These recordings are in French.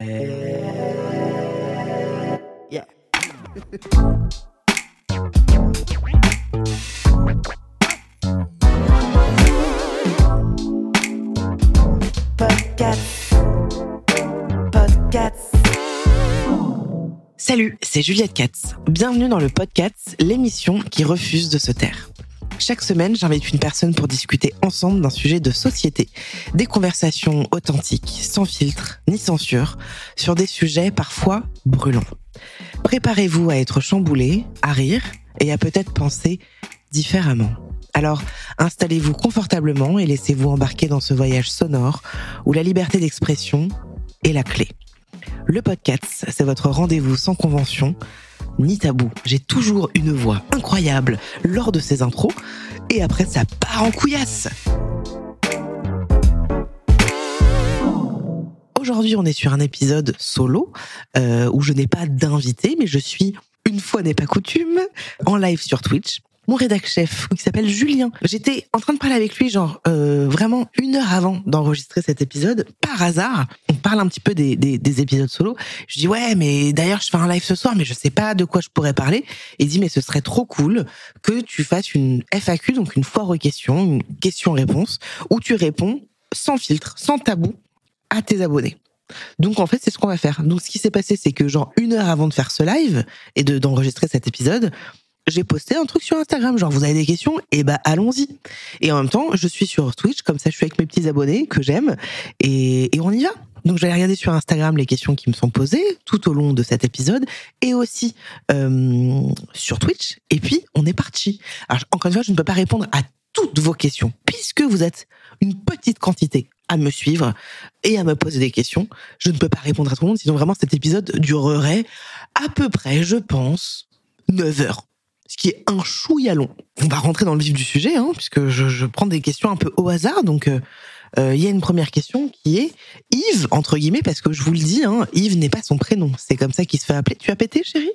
Yeah. Podcast. Podcast. Salut, c'est Juliette Katz. Bienvenue dans le podcast, l'émission qui refuse de se taire. Chaque semaine, j'invite une personne pour discuter ensemble d'un sujet de société. Des conversations authentiques, sans filtre ni censure, sur des sujets parfois brûlants. Préparez-vous à être chamboulé, à rire et à peut-être penser différemment. Alors, installez-vous confortablement et laissez-vous embarquer dans ce voyage sonore où la liberté d'expression est la clé. Le podcast, c'est votre rendez-vous sans convention ni tabou. J'ai toujours une voix incroyable lors de ces intros et après ça part en couillasse. Aujourd'hui, on est sur un épisode solo euh, où je n'ai pas d'invité, mais je suis, une fois n'est pas coutume, en live sur Twitch. Mon rédac chef, qui s'appelle Julien. J'étais en train de parler avec lui, genre euh, vraiment une heure avant d'enregistrer cet épisode. Par hasard, on parle un petit peu des, des, des épisodes solo. Je dis ouais, mais d'ailleurs je fais un live ce soir, mais je sais pas de quoi je pourrais parler. Et il dit mais ce serait trop cool que tu fasses une FAQ, donc une foire aux questions, une question-réponse, où tu réponds sans filtre, sans tabou à tes abonnés. Donc en fait, c'est ce qu'on va faire. Donc ce qui s'est passé, c'est que genre une heure avant de faire ce live et de d'enregistrer cet épisode, j'ai posté un truc sur Instagram, genre vous avez des questions, et bah allons-y. Et en même temps, je suis sur Twitch, comme ça je suis avec mes petits abonnés que j'aime, et, et on y va. Donc j'allais regarder sur Instagram les questions qui me sont posées tout au long de cet épisode, et aussi euh, sur Twitch, et puis on est parti. Alors encore une fois, je ne peux pas répondre à toutes vos questions, puisque vous êtes une petite quantité à me suivre et à me poser des questions. Je ne peux pas répondre à tout le monde, sinon vraiment cet épisode durerait à peu près, je pense, 9 heures ce qui est un chouïa long. On va rentrer dans le vif du sujet, hein, puisque je, prends des questions un peu au hasard. Donc, il euh, euh, y a une première question qui est Yves, entre guillemets, parce que je vous le dis, hein, Yves n'est pas son prénom. C'est comme ça qu'il se fait appeler. Tu as pété, chérie?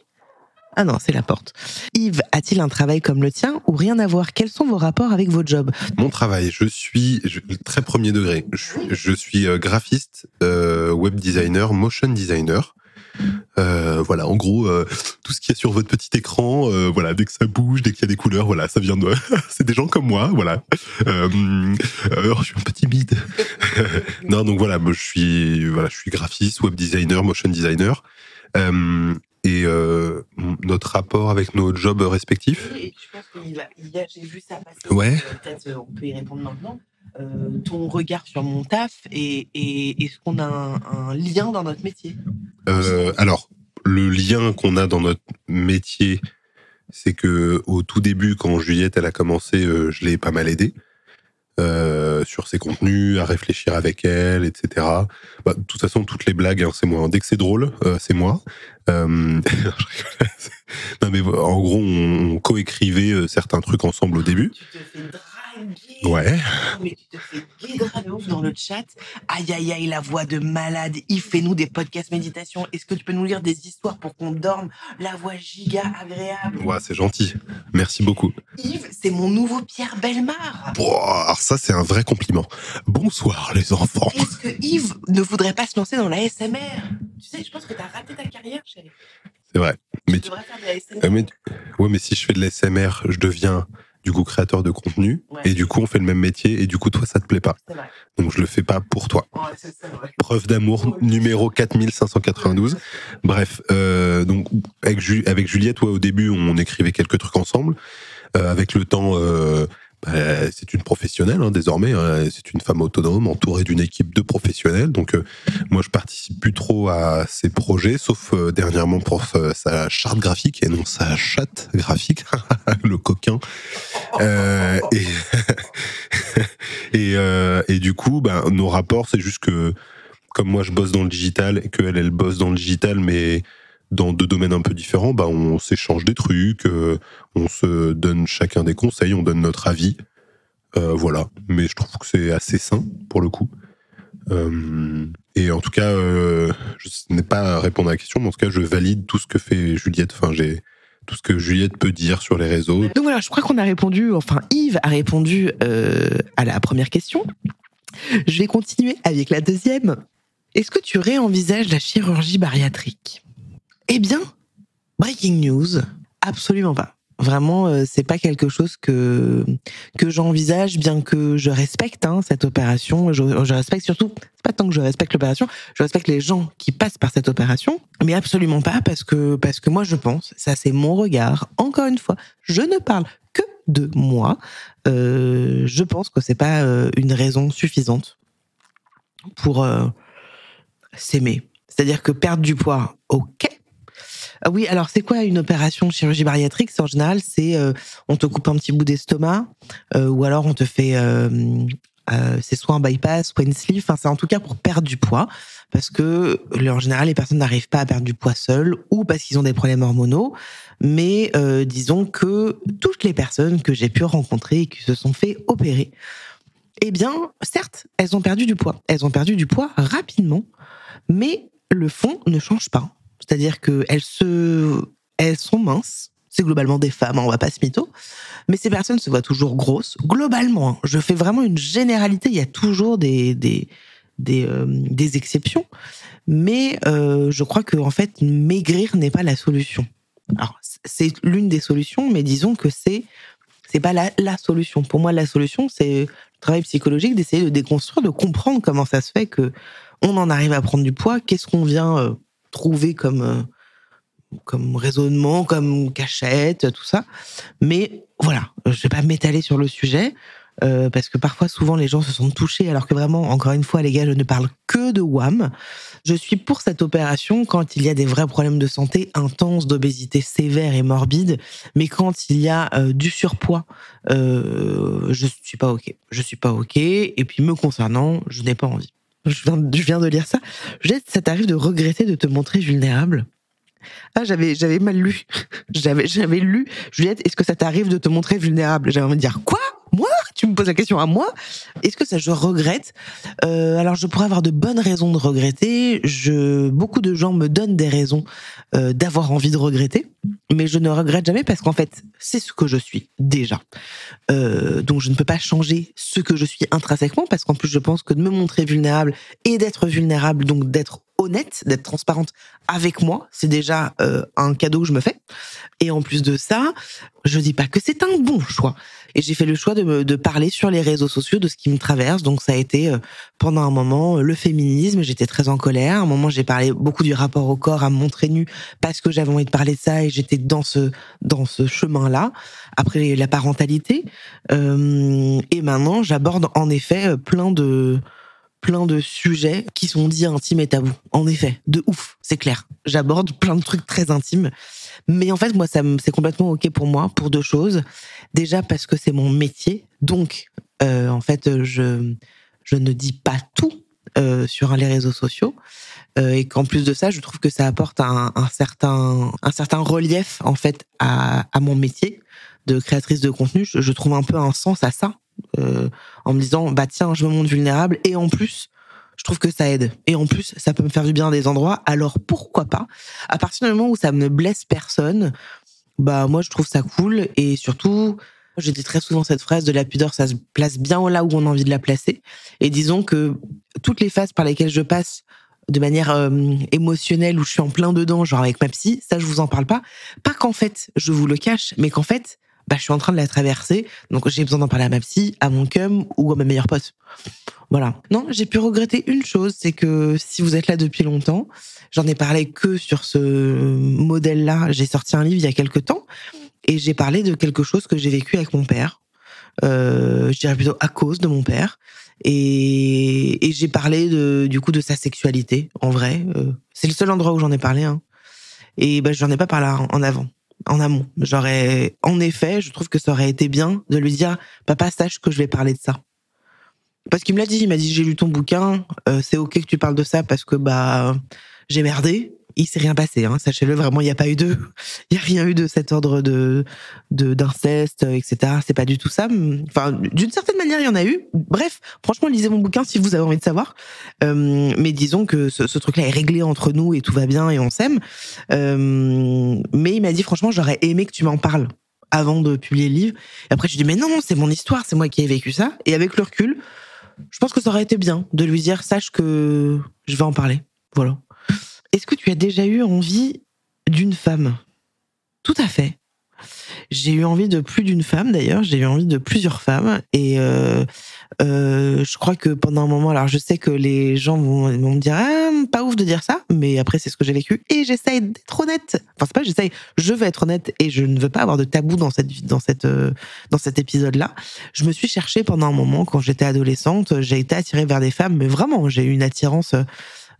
Ah non, c'est la porte. Yves, a-t-il un travail comme le tien ou rien à voir? Quels sont vos rapports avec vos jobs? Mon travail, je suis très premier degré. Je, suis euh, graphiste, web designer, motion designer. Euh, voilà, en gros, euh, tout ce qu'il y a sur votre petit écran, euh, voilà, dès que ça bouge, dès qu'il y a des couleurs, voilà, ça vient de, c'est des gens comme moi, voilà. Euh, euh, je suis un peu timide. non, donc voilà, moi, je suis, voilà, je suis graphiste, web designer, motion designer. Et notre rapport avec nos jobs respectifs? Et je pense qu'il y a- j'ai vu ça passer. Ouais. Peut-être on peut y répondre maintenant. Euh, ton regard sur mon taf et, et est-ce qu'on a un, un lien dans notre métier Euh, alors, le lien qu'on a dans notre métier, c'est que au tout début, quand Juliette elle a commencé, euh, je l'ai pas mal aidée euh, sur ses contenus, à réfléchir avec elle, etc. Bah, de toute façon, toutes les blagues, hein, c'est moi. Dès que c'est drôle, euh, c'est moi. Euh, non mais en gros, on, coécrivait certains trucs ensemble au début. Tu te fais draguer. Ouais. Mais tu te fais guédra de ouf dans le chat. Aïe aïe aïe, la voix de malade. Yves, fais-nous des podcasts méditation. Est-ce que tu peux nous lire des histoires pour qu'on dorme? La voix giga agréable. Ouais, c'est gentil. Merci beaucoup. Yves, c'est mon nouveau Pierre Belmar. Bon, alors ça, c'est un vrai compliment. Bonsoir les enfants. Est-ce que Yves ne voudrait pas se lancer dans la SMR Tu sais, je pense que tu as raté ta carrière, chérie. C'est vrai. Mais tu tu- devrais faire de la SMR. Euh, mais, ouais, mais si je fais de l'SMR, je deviens du coup créateur de contenu, Ouais. et du coup on fait le même métier, et du coup toi ça te plaît pas. Donc je le fais pas pour toi. Ouais. Preuve d'amour numéro 4592. Bref, euh, donc avec, Ju- avec Juliette, ouais, au début on écrivait quelques trucs ensemble. Euh, avec le temps, euh, bah, c'est une professionnelle hein, désormais. Hein. c'est une femme autonome entourée d'une équipe de professionnels. Donc euh, moi, je participe plus trop à ces projets, sauf euh, dernièrement pour sa charte graphique et non sa chatte graphique, le coquin. Euh, et et, du coup, ben, nos rapports, c'est juste que comme moi, je bosse dans le digital et qu'elle, elle bosse dans le digital, mais dans deux domaines un peu différents, bah, on s'échange des trucs, euh, on se donne chacun des conseils, on donne notre avis. Euh, voilà. Mais je trouve que c'est assez sain, pour le coup. Euh, et en tout cas, je n'ai pas à répondre à la question, mais en tout cas, je valide tout ce que fait Juliette. Enfin, j'ai tout ce que Juliette peut dire sur les réseaux. Donc voilà, je crois qu'on a répondu, enfin Yves a répondu à la première question. Je vais continuer avec la deuxième. Est-ce que tu réenvisages la chirurgie bariatrique? Eh bien, breaking news, absolument pas. Vraiment, euh, c'est pas quelque chose que que j'envisage, bien que je respecte hein, cette opération. Je, respecte surtout, c'est pas tant que je respecte l'opération, je respecte les gens qui passent par cette opération, mais absolument pas parce que parce que moi je pense, ça c'est mon regard. Encore une fois, je ne parle que de moi. Euh, je pense que c'est pas euh, une raison suffisante pour s'aimer. C'est-à-dire que perdre du poids, ok, oui, alors c'est quoi une opération chirurgie bariatrique? En général, c'est euh, on te coupe un petit bout d'estomac, euh, ou alors on te fait euh, c'est soit un bypass, soit une sleeve. Enfin, c'est en tout cas pour perdre du poids, parce que en général, les personnes n'arrivent pas à perdre du poids seules, ou parce qu'ils ont des problèmes hormonaux. Mais disons que toutes les personnes que j'ai pu rencontrer et qui se sont fait opérer, eh bien, certes, elles ont perdu du poids. Elles ont perdu du poids rapidement, mais le fond ne change pas. C'est-à-dire qu'elles se, elles sont minces. C'est globalement des femmes, hein, on va pas se mytho. Mais ces personnes se voient toujours grosses. Globalement, hein, je fais vraiment une généralité. Il y a toujours des, des, des, euh, des exceptions. Mais euh, je crois que, en fait, maigrir n'est pas la solution. Alors, c'est l'une des solutions, mais disons que c'est c'est pas la, la, solution. Pour moi, la solution, c'est le travail psychologique d'essayer de déconstruire, de comprendre comment ça se fait que on en arrive à prendre du poids, qu'est-ce qu'on vient trouver comme euh, comme raisonnement, comme cachette, tout ça. Mais voilà, je vais pas m'étaler sur le sujet. Euh, parce que parfois, souvent, les gens se sont touchés, alors que vraiment, encore une fois, les gars, je ne parle que de WAM. Je suis pour cette opération quand il y a des vrais problèmes de santé intenses, d'obésité sévère et morbide, mais quand il y a euh, du surpoids, je suis pas ok. Je suis pas ok. Et puis, me concernant, je n'ai pas envie je viens, de lire ça. Juliette, ça t'arrive de regretter de te montrer vulnérable? Ah, j'avais, j'avais mal lu. J'avais, j'avais lu. Juliette, est-ce que ça t'arrive de te montrer vulnérable? J'avais envie de dire quoi? Poses la question à moi Est-ce que ça je regrette? Euh, Alors, je pourrais avoir de bonnes raisons de regretter. Je, beaucoup de gens me donnent des raisons euh, d'avoir envie de regretter, mais je ne regrette jamais parce qu'en fait, c'est ce que je suis déjà. Euh, donc, je ne peux pas changer ce que je suis intrinsèquement parce qu'en plus, je pense que de me montrer vulnérable et d'être vulnérable, donc d'être honnête, d'être transparente avec moi, c'est déjà euh, un cadeau que je me fais. Et en plus de ça, je dis pas que c'est un bon choix. Et j'ai fait le choix de, me, de parler sur les réseaux sociaux de ce qui me traverse. Donc ça a été euh, pendant un moment le féminisme. J'étais très en colère. À un moment, j'ai parlé beaucoup du rapport au corps, à montrer nu parce que j'avais envie de parler de ça et j'étais dans ce dans ce chemin-là. Après la parentalité. Euh, et maintenant, j'aborde en effet plein de plein de sujets qui sont dits intimes et tabous. En effet, de ouf, c'est clair. J'aborde plein de trucs très intimes. Mais en fait, moi, c'est complètement OK pour moi, pour deux choses. Déjà parce que c'est mon métier. Donc, euh, en fait, je, je ne dis pas tout euh, sur les réseaux sociaux. Euh, et qu'en plus de ça, je trouve que ça apporte un, certain, un certain relief, en fait, à, à mon métier de créatrice de contenu. Je trouve un peu un sens à ça, euh, en me disant bah tiens je me montre vulnérable et en plus je trouve que ça aide et en plus ça peut me faire du bien à des endroits alors pourquoi pas? À partir du moment où ça ne blesse personne bah moi je trouve ça cool et surtout je dis très souvent cette phrase de la pudeur, ça se place bien là où on a envie de la placer. Et disons que toutes les phases par lesquelles je passe de manière euh, émotionnelle où je suis en plein dedans, genre avec ma psy, ça je vous en parle pas. Pas qu'en fait je vous le cache, mais qu'en fait bah, je suis en train de la traverser, donc j'ai besoin d'en parler à ma psy, à mon cum ou à ma meilleure pote. Voilà. Non, j'ai pu regretter une chose, c'est que si vous êtes là depuis longtemps, j'en ai parlé que sur ce modèle-là. J'ai sorti un livre il y a quelques temps et j'ai parlé de quelque chose que j'ai vécu avec mon père. Euh, je dirais plutôt à cause de mon père. Et, et j'ai parlé de, du coup de sa sexualité, en vrai. Euh, c'est le seul endroit où j'en ai parlé. Hein. Et ben, j'en ai pas parlé en avant, en amont. J'aurais, en effet, je trouve que ça aurait été bien de lui dire, papa, sache que je vais parler de ça. Parce qu'il me l'a dit, il m'a dit, j'ai lu ton bouquin, euh, c'est ok que tu parles de ça parce que bah j'ai merdé il s'est rien passé. Hein, Sachez-le, vraiment, il n'y a pas eu de, il y a rien eu de cet ordre de d'inceste, etc. C'est pas du tout ça. Enfin, d'une certaine manière, il y en a eu. Bref, franchement, lisez mon bouquin si vous avez envie de savoir. Euh, mais disons que ce, truc-là est réglé entre nous et tout va bien et on s'aime. Euh, mais il m'a dit, franchement, j'aurais aimé que tu m'en parles avant de publier le livre. Et après, je dis, mais non, c'est mon histoire, c'est moi qui ai vécu ça. Et avec le recul, je pense que ça aurait été bien de lui dire, sache que je vais en parler. Voilà. Est-ce que tu as déjà eu envie d'une femme? Tout à fait. J'ai eu envie de plus d'une femme d'ailleurs, j'ai eu envie de plusieurs femmes et euh, euh, je crois que pendant un moment, alors je sais que les gens vont, me dire ah, pas ouf de dire ça, mais après c'est ce que j'ai vécu et j'essaye d'être honnête. Enfin c'est pas j'essaye, je veux être honnête et je ne veux pas avoir de tabou dans cette dans cette euh, dans cet épisode là. Je me suis cherchée pendant un moment quand j'étais adolescente, j'ai été attirée vers des femmes, mais vraiment j'ai eu une attirance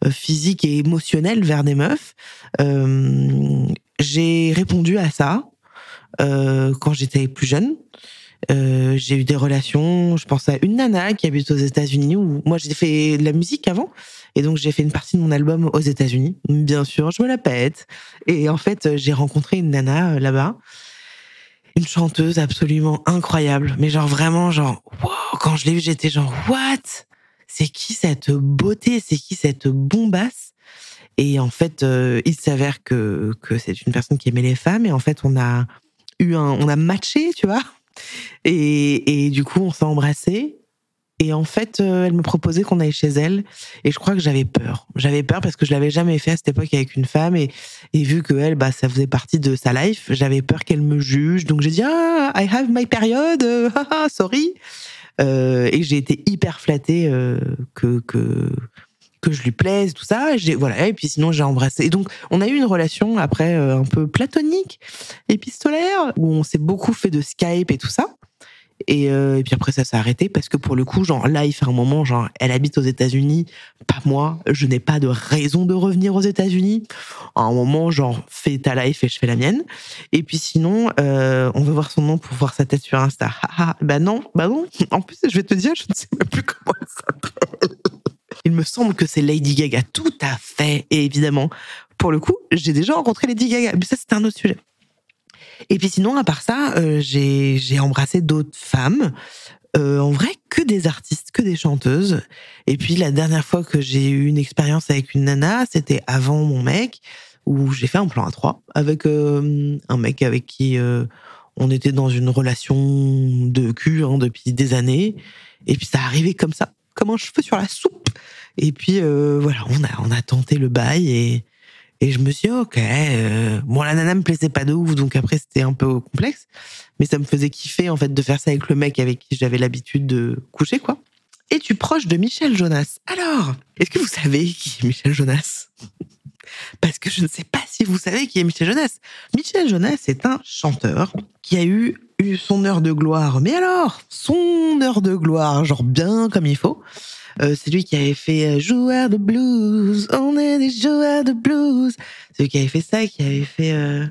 physique et émotionnelle vers des meufs. Euh, j'ai répondu à ça euh, quand j'étais plus jeune. Euh, j'ai eu des relations, je pense à une nana qui habite aux États-Unis où moi j'ai fait de la musique avant et donc j'ai fait une partie de mon album aux États-Unis. Bien sûr, je me la pète. Et en fait, j'ai rencontré une nana là-bas, une chanteuse absolument incroyable, mais genre vraiment genre wow, quand je l'ai vue, j'étais genre what? C'est qui cette beauté, c'est qui cette bombasse? Et en fait, euh, il s'avère que, que c'est une personne qui aimait les femmes et en fait, on a eu un, on a matché, tu vois? Et, et du coup, on s'est embrassé. Et en fait, euh, elle me proposait qu'on aille chez elle. Et je crois que j'avais peur. J'avais peur parce que je l'avais jamais fait à cette époque avec une femme. Et, et vu que elle, bah, ça faisait partie de sa life, j'avais peur qu'elle me juge. Donc j'ai dit, ah, I have my period, sorry. Euh, et j'ai été hyper flattée euh, que, que que je lui plaise, tout ça. J'ai voilà. Et puis sinon j'ai embrassé. Donc on a eu une relation après euh, un peu platonique, épistolaire, où on s'est beaucoup fait de Skype et tout ça. Et, et, puis après ça s'est arrêté parce que pour le coup, genre là, il fait un moment, genre elle habite aux États-Unis, pas moi. Je n'ai pas de raison de revenir aux États-Unis. À un moment, genre fais ta life et je fais la mienne. Et puis sinon, euh, on veut voir son nom pour voir sa tête sur Insta. bah non, bah non. En plus, je vais te dire, je ne sais même plus comment elle s'appelle. Il me semble que c'est Lady Gaga, tout à fait. Et évidemment, pour le coup, j'ai déjà rencontré Lady Gaga. Mais ça, c'était un autre sujet. Et puis sinon, à part ça, euh, j'ai embrassé d'autres femmes. Euh, en vrai, que des artistes, que des chanteuses. Et puis la dernière fois que j'ai eu une expérience avec une nana, c'était avant mon mec, où j'ai fait un plan à trois avec euh, un mec avec qui euh, on était dans une relation de cul hein, depuis des années. Et puis ça arrivait comme ça, comme un cheveu sur la soupe. Et puis voilà, on a on a tenté le bail et et je me suis dit, ok, euh, bon, la nana me plaisait pas de ouf, donc après c'était un peu complexe, mais ça me faisait kiffer en fait de faire ça avec le mec avec qui j'avais l'habitude de coucher, quoi. Es-tu proche de Michel Jonas Alors, est-ce que vous savez qui est Michel Jonas? Parce que je ne sais pas si vous savez qui est Michel Jonas. Michel Jonas est un chanteur qui a eu, eu son heure de gloire. Mais alors, son heure de gloire, genre bien comme il faut. Euh, c'est lui qui avait fait euh, joueur de blues, on est des joueurs de blues. C'est lui qui avait fait ça, qui avait fait euh,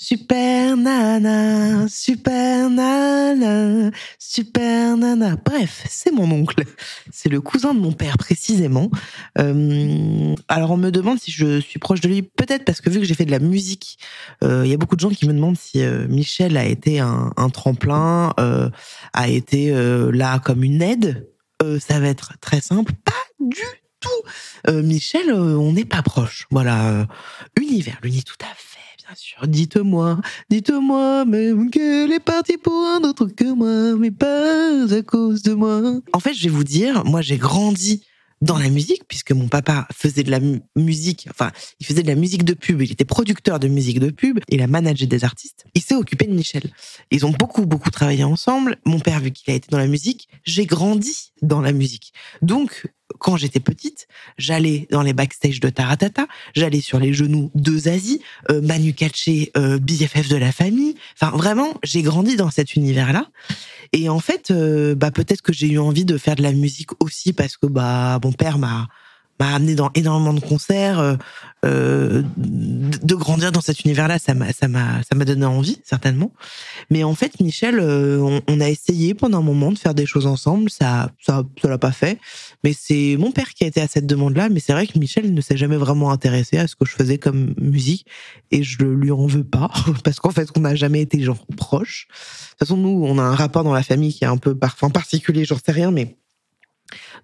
super nana, super nana, super nana. Bref, c'est mon oncle. C'est le cousin de mon père précisément. alors on me demande si je suis proche de lui, peut-être parce que vu que j'ai fait de la musique, il y a beaucoup de gens qui me demandent si Michel a été un, tremplin, a été là comme une aide euh, ça va être très simple. Pas du tout. Euh, Michel, euh, on n'est pas proche. Voilà. univers, l'uni tout à fait, sûr. Dites-moi, dites-moi même qu'elle est partie pour un autre que moi, mais pas à cause de moi? En fait, je vais vous dire, moi j'ai grandi dans la musique, puisque mon papa faisait de la musique, enfin, il faisait de la musique de pub, il était producteur de musique de pub, il a managé des artistes, il s'est occupé de Michel. Ils ont beaucoup, beaucoup travaillé ensemble. Mon père, vu qu'il a été dans la musique, j'ai grandi dans la musique. Donc, quand j'étais petite, j'allais dans les backstage de Taratata, j'allais sur les genoux de Zazie, euh, Manu Katché, euh, BFF de la famille. Enfin, vraiment, j'ai grandi dans cet univers-là. Et en fait, euh, bah peut-être que j'ai eu envie de faire de la musique aussi parce que bah mon père m'a m'a amené dans énormément de concerts, euh, euh de grandir dans cet univers-là, ça m'a, ça m'a, ça m'a donné envie certainement. Mais en fait, Michel, euh, on, a essayé pendant un moment de faire des choses ensemble, ça, ça, ça l'a pas fait. Mais c'est mon père qui a été à cette demande-là. Mais c'est vrai que Michel ne s'est jamais vraiment intéressé à ce que je faisais comme musique, et je lui en veux pas parce qu'en fait, on n'a jamais été genre proches. De toute façon, nous, on a un rapport dans la famille qui est un peu parfois particulier, j'en sais rien, mais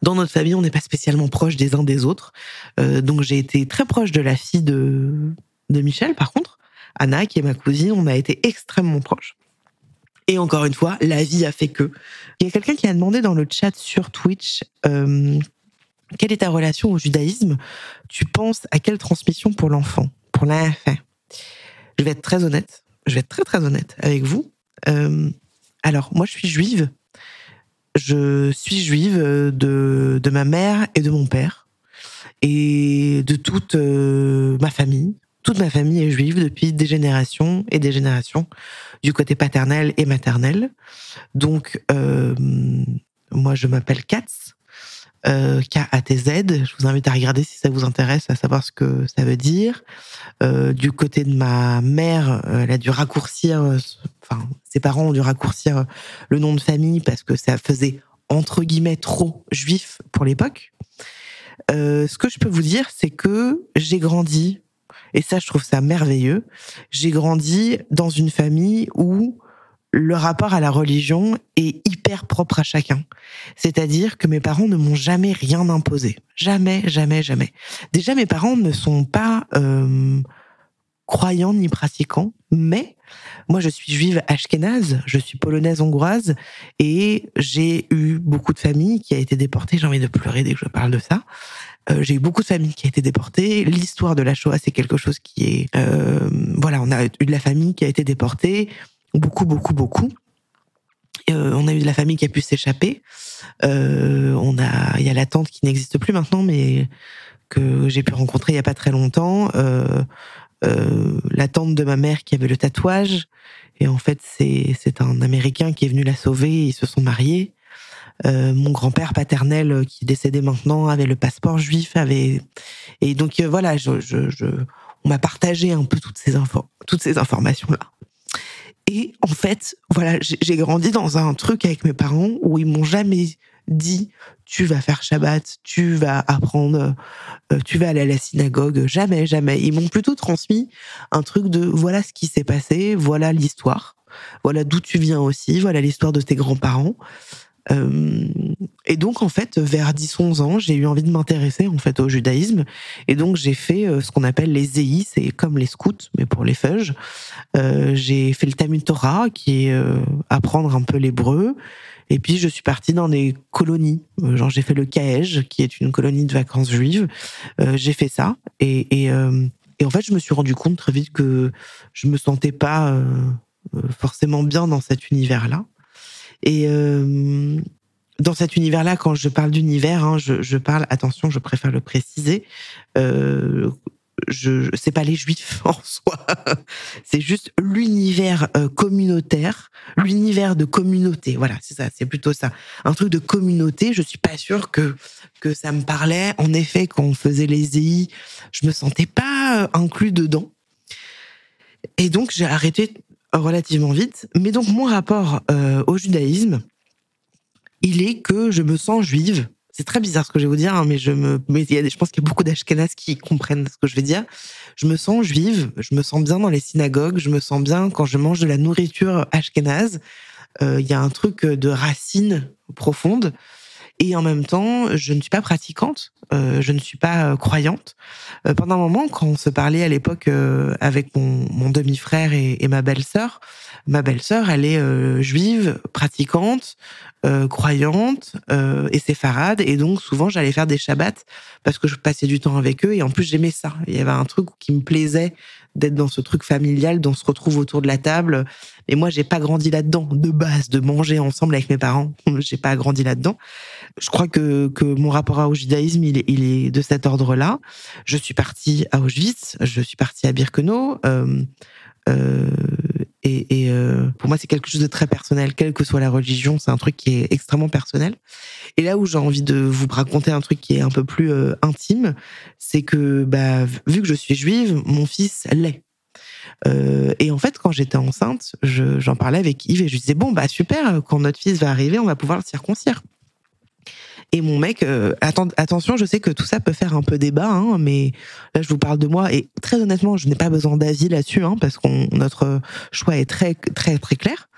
dans notre famille, on n'est pas spécialement proche des uns des autres. Euh, donc j'ai été très proche de la fille de, de Michel, par contre. Anna, qui est ma cousine, on a été extrêmement proches. Et encore une fois, la vie a fait que. Il y a quelqu'un qui a demandé dans le chat sur Twitch euh, quelle est ta relation au judaïsme Tu penses à quelle transmission pour l'enfant, pour l'enfant Je vais être très honnête. Je vais être très très honnête avec vous. Euh, alors, moi, je suis juive je suis juive euh, de, de ma mère et de mon père et de toute euh, ma famille. Toute ma famille est juive depuis des générations et des générations du côté paternel et maternel. Donc, euh, moi, je m'appelle Katz, euh, K-A-T-Z. Je vous invite à regarder si ça vous intéresse, à savoir ce que ça veut dire. Euh, du côté de ma mère, elle a dû raccourcir, enfin, ses parents ont dû raccourcir le nom de famille parce que ça faisait entre guillemets trop juif pour l'époque. Euh, ce que je peux vous dire, c'est que j'ai grandi, et ça je trouve ça merveilleux, j'ai grandi dans une famille où le rapport à la religion est hyper propre à chacun. C'est-à-dire que mes parents ne m'ont jamais rien imposé. Jamais, jamais, jamais. Déjà, mes parents ne sont pas euh, croyants ni pratiquants, mais moi, je suis juive ashkénaze, je suis polonaise hongroise, et j'ai eu beaucoup de familles qui a été déportées. J'ai envie de pleurer dès que je parle de ça. Euh, j'ai eu beaucoup de familles qui a été déportées. L'histoire de la Shoah, c'est quelque chose qui est... Euh, voilà, on a eu de la famille qui a été déportée, beaucoup, beaucoup, beaucoup. Euh, on a eu de la famille qui a pu s'échapper. Euh, on a, il y a la tante qui n'existe plus maintenant, mais que j'ai pu rencontrer il y a pas très longtemps. Euh, la tante de ma mère qui avait le tatouage. Et en fait, c'est un Américain qui est venu la sauver. Ils se sont mariés. Mon grand-père paternel qui est décédé maintenant avait le passeport juif, avait et donc voilà, je, je, on m'a partagé un peu toutes ces toutes ces informations là. Et en fait, voilà, j'ai grandi dans un truc avec mes parents où ils m'ont jamais dit tu vas faire Shabbat, tu vas apprendre, euh, tu vas aller à la synagogue. Jamais, jamais. Ils m'ont plutôt transmis un truc de voilà ce qui s'est passé, voilà l'histoire, voilà d'où tu viens aussi, voilà l'histoire de tes grands-parents. Euh, et donc en fait, vers 10-11 ans, j'ai eu envie de m'intéresser en fait au judaïsme, et donc j'ai fait euh, ce qu'on appelle les ZEI, c'est comme les scouts mais pour les feuges. j'ai fait le Talmud Torah, qui est apprendre un peu l'hébreu. Et puis je suis partie dans des colonies. Euh, genre j'ai fait le Caège, qui est une colonie de vacances juives. Euh, j'ai fait ça et, et, euh, et, en fait je me suis rendu compte très vite que je me sentais pas euh, forcément bien dans cet univers-là. Et dans cet univers-là, quand je parle d'univers, hein, je, je, parle, attention, je préfère le préciser, euh, je c'est pas les juifs en soi, c'est juste l'univers euh, communautaire, l'univers de communauté. Voilà, c'est ça, c'est plutôt ça. Un truc de communauté, je suis pas sûre que que ça me parlait. En effet, quand on faisait les EI, je me sentais pas euh, inclus dedans. Et donc j'ai arrêté relativement vite. Mais donc mon rapport euh, au judaïsme, il est que je me sens juive c'est très bizarre ce que je vais vous dire, hein, mais je me, mais y a, je pense qu'il y a beaucoup d'Ashkenaz qui comprennent ce que je vais dire. Je me sens juive, je me sens bien dans les synagogues, je me sens bien quand je mange de la nourriture ashkénaze. Euh, il y a un truc de racine profonde. Et en même temps, je ne suis pas pratiquante, euh, je ne suis pas euh, croyante. Euh, pendant un moment, quand on se parlait à l'époque euh, avec mon, mon demi-frère et, et, ma belle-sœur, ma belle-sœur, elle est euh, juive, pratiquante, croyante et séfarade. Et donc, souvent, j'allais faire des shabbats parce que je passais du temps avec eux. Et en plus, j'aimais ça. Il y avait un truc qui me plaisait d'être dans ce truc familial, dont on se retrouve autour de la table. Et moi, j'ai pas grandi là-dedans de base, de manger ensemble avec mes parents. J'ai pas grandi là-dedans. Je crois que, que mon rapport au judaïsme, il est, il est de cet ordre-là. Je suis partie à Auschwitz, je suis partie à Birkenau. Euh, euh, et, euh, pour moi, c'est quelque chose de très personnel, quelle que soit la religion. C'est un truc qui est extrêmement personnel. Et là où j'ai envie de vous raconter un truc qui est un peu plus euh, intime, c'est que bah, vu que je suis juive, mon fils l'est. Euh, et en fait, quand j'étais enceinte, j'en parlais avec Yves et je lui disais bon bah super, quand notre fils va arriver, on va pouvoir le circoncire. Et mon mec, euh, attention, je sais que tout ça peut faire un peu débat, hein, mais là je vous parle de moi et très honnêtement, je n'ai pas besoin d'avis là-dessus, hein, parce qu'on notre choix est très très très clair.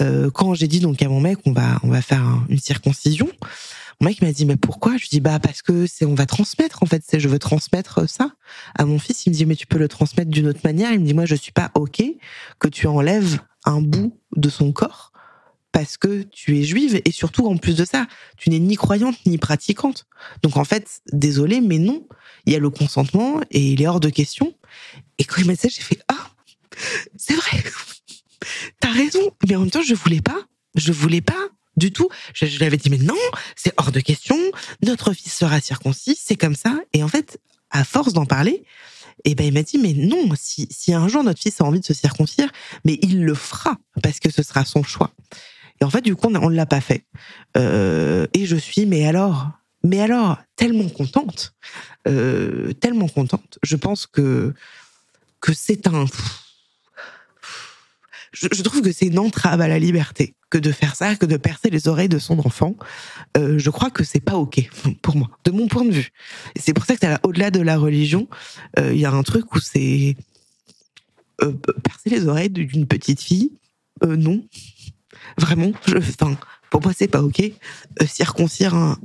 Euh, quand j'ai dit donc à mon mec, on va on va faire une circoncision, mon mec m'a dit mais pourquoi? Je lui dis bah parce que c'est on va transmettre en fait, c'est je veux transmettre ça à mon fils. Il me dit mais tu peux le transmettre d'une autre manière. Il me dit moi je suis pas ok que tu enlèves un bout de son corps parce que tu es juive et surtout en plus de ça, tu n'es ni croyante ni pratiquante. Donc en fait, désolé, mais non, il y a le consentement et il est hors de question. Et quand il m'a dit ça, j'ai fait ah, c'est vrai, t'as raison, mais en même temps je voulais pas, je voulais pas du tout. Je, je lui avais dit mais non, c'est hors de question, notre fils sera circoncis, c'est comme ça. Et en fait, à force d'en parler, et ben il m'a dit mais non, si, si un jour notre fils a envie de se circoncire, mais il le fera parce que ce sera son choix. Et en fait, du coup, on ne l'a pas fait. Euh, et je suis, mais alors, mais alors, tellement contente, euh, tellement contente. Je pense que que c'est un. Je, trouve que c'est une entrave à la liberté que de faire ça, que de percer les oreilles de son enfant. Euh, je crois que c'est pas ok pour moi, de mon point de vue. C'est pour ça que au-delà de la religion, il y a un truc où c'est percer les oreilles d'une petite fille. non, Vraiment, enfin, pour moi, c'est pas ok. Euh, circoncire un,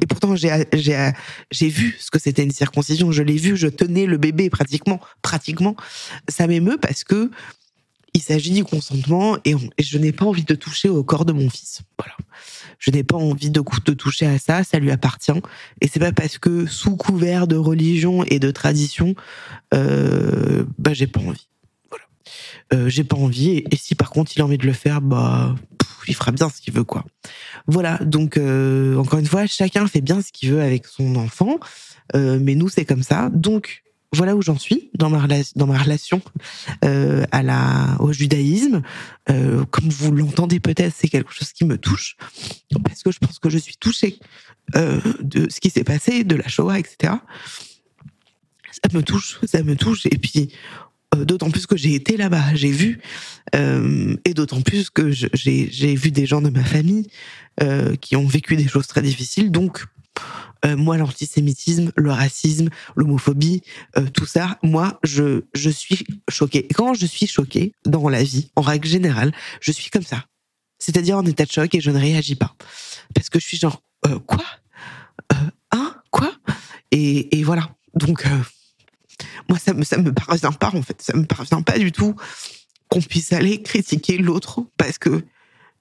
et pourtant j'ai vu ce que c'était une circoncision. Je l'ai vu, je tenais le bébé pratiquement, pratiquement. Ça m'émeut parce que il s'agit du consentement et, je n'ai pas envie de toucher au corps de mon fils. Voilà. Je n'ai pas envie de, de toucher à ça, ça lui appartient. Et c'est pas parce que sous couvert de religion et de tradition, euh, bah j'ai pas envie. Euh, j'ai pas envie. Et, si par contre il a envie de le faire, bah il fera bien ce qu'il veut quoi. Voilà. Donc euh, encore une fois, chacun fait bien ce qu'il veut avec son enfant, euh, mais nous c'est comme ça. Donc voilà où j'en suis dans ma, dans ma relation à la, au judaïsme. comme vous l'entendez peut-être, c'est quelque chose qui me touche parce que je pense que je suis touchée de ce qui s'est passé, de la Shoah, etc. Ça me touche, ça me touche. Et puis d'autant plus que j'ai été là-bas, j'ai vu, euh, et d'autant plus que j'ai vu des gens de ma famille euh, qui ont vécu des choses très difficiles. Donc, moi, l'antisémitisme, le racisme, l'homophobie, tout ça, moi, je, je suis choquée. Quand je suis choquée dans la vie, en règle générale, je suis comme ça. C'est-à-dire en état de choc et je ne réagis pas. Parce que je suis genre, quoi? Hein? Quoi? Et, et voilà. Donc, moi, ça me, ça me parvient pas, en fait. Ça me parvient pas du tout qu'on puisse aller critiquer l'autre parce que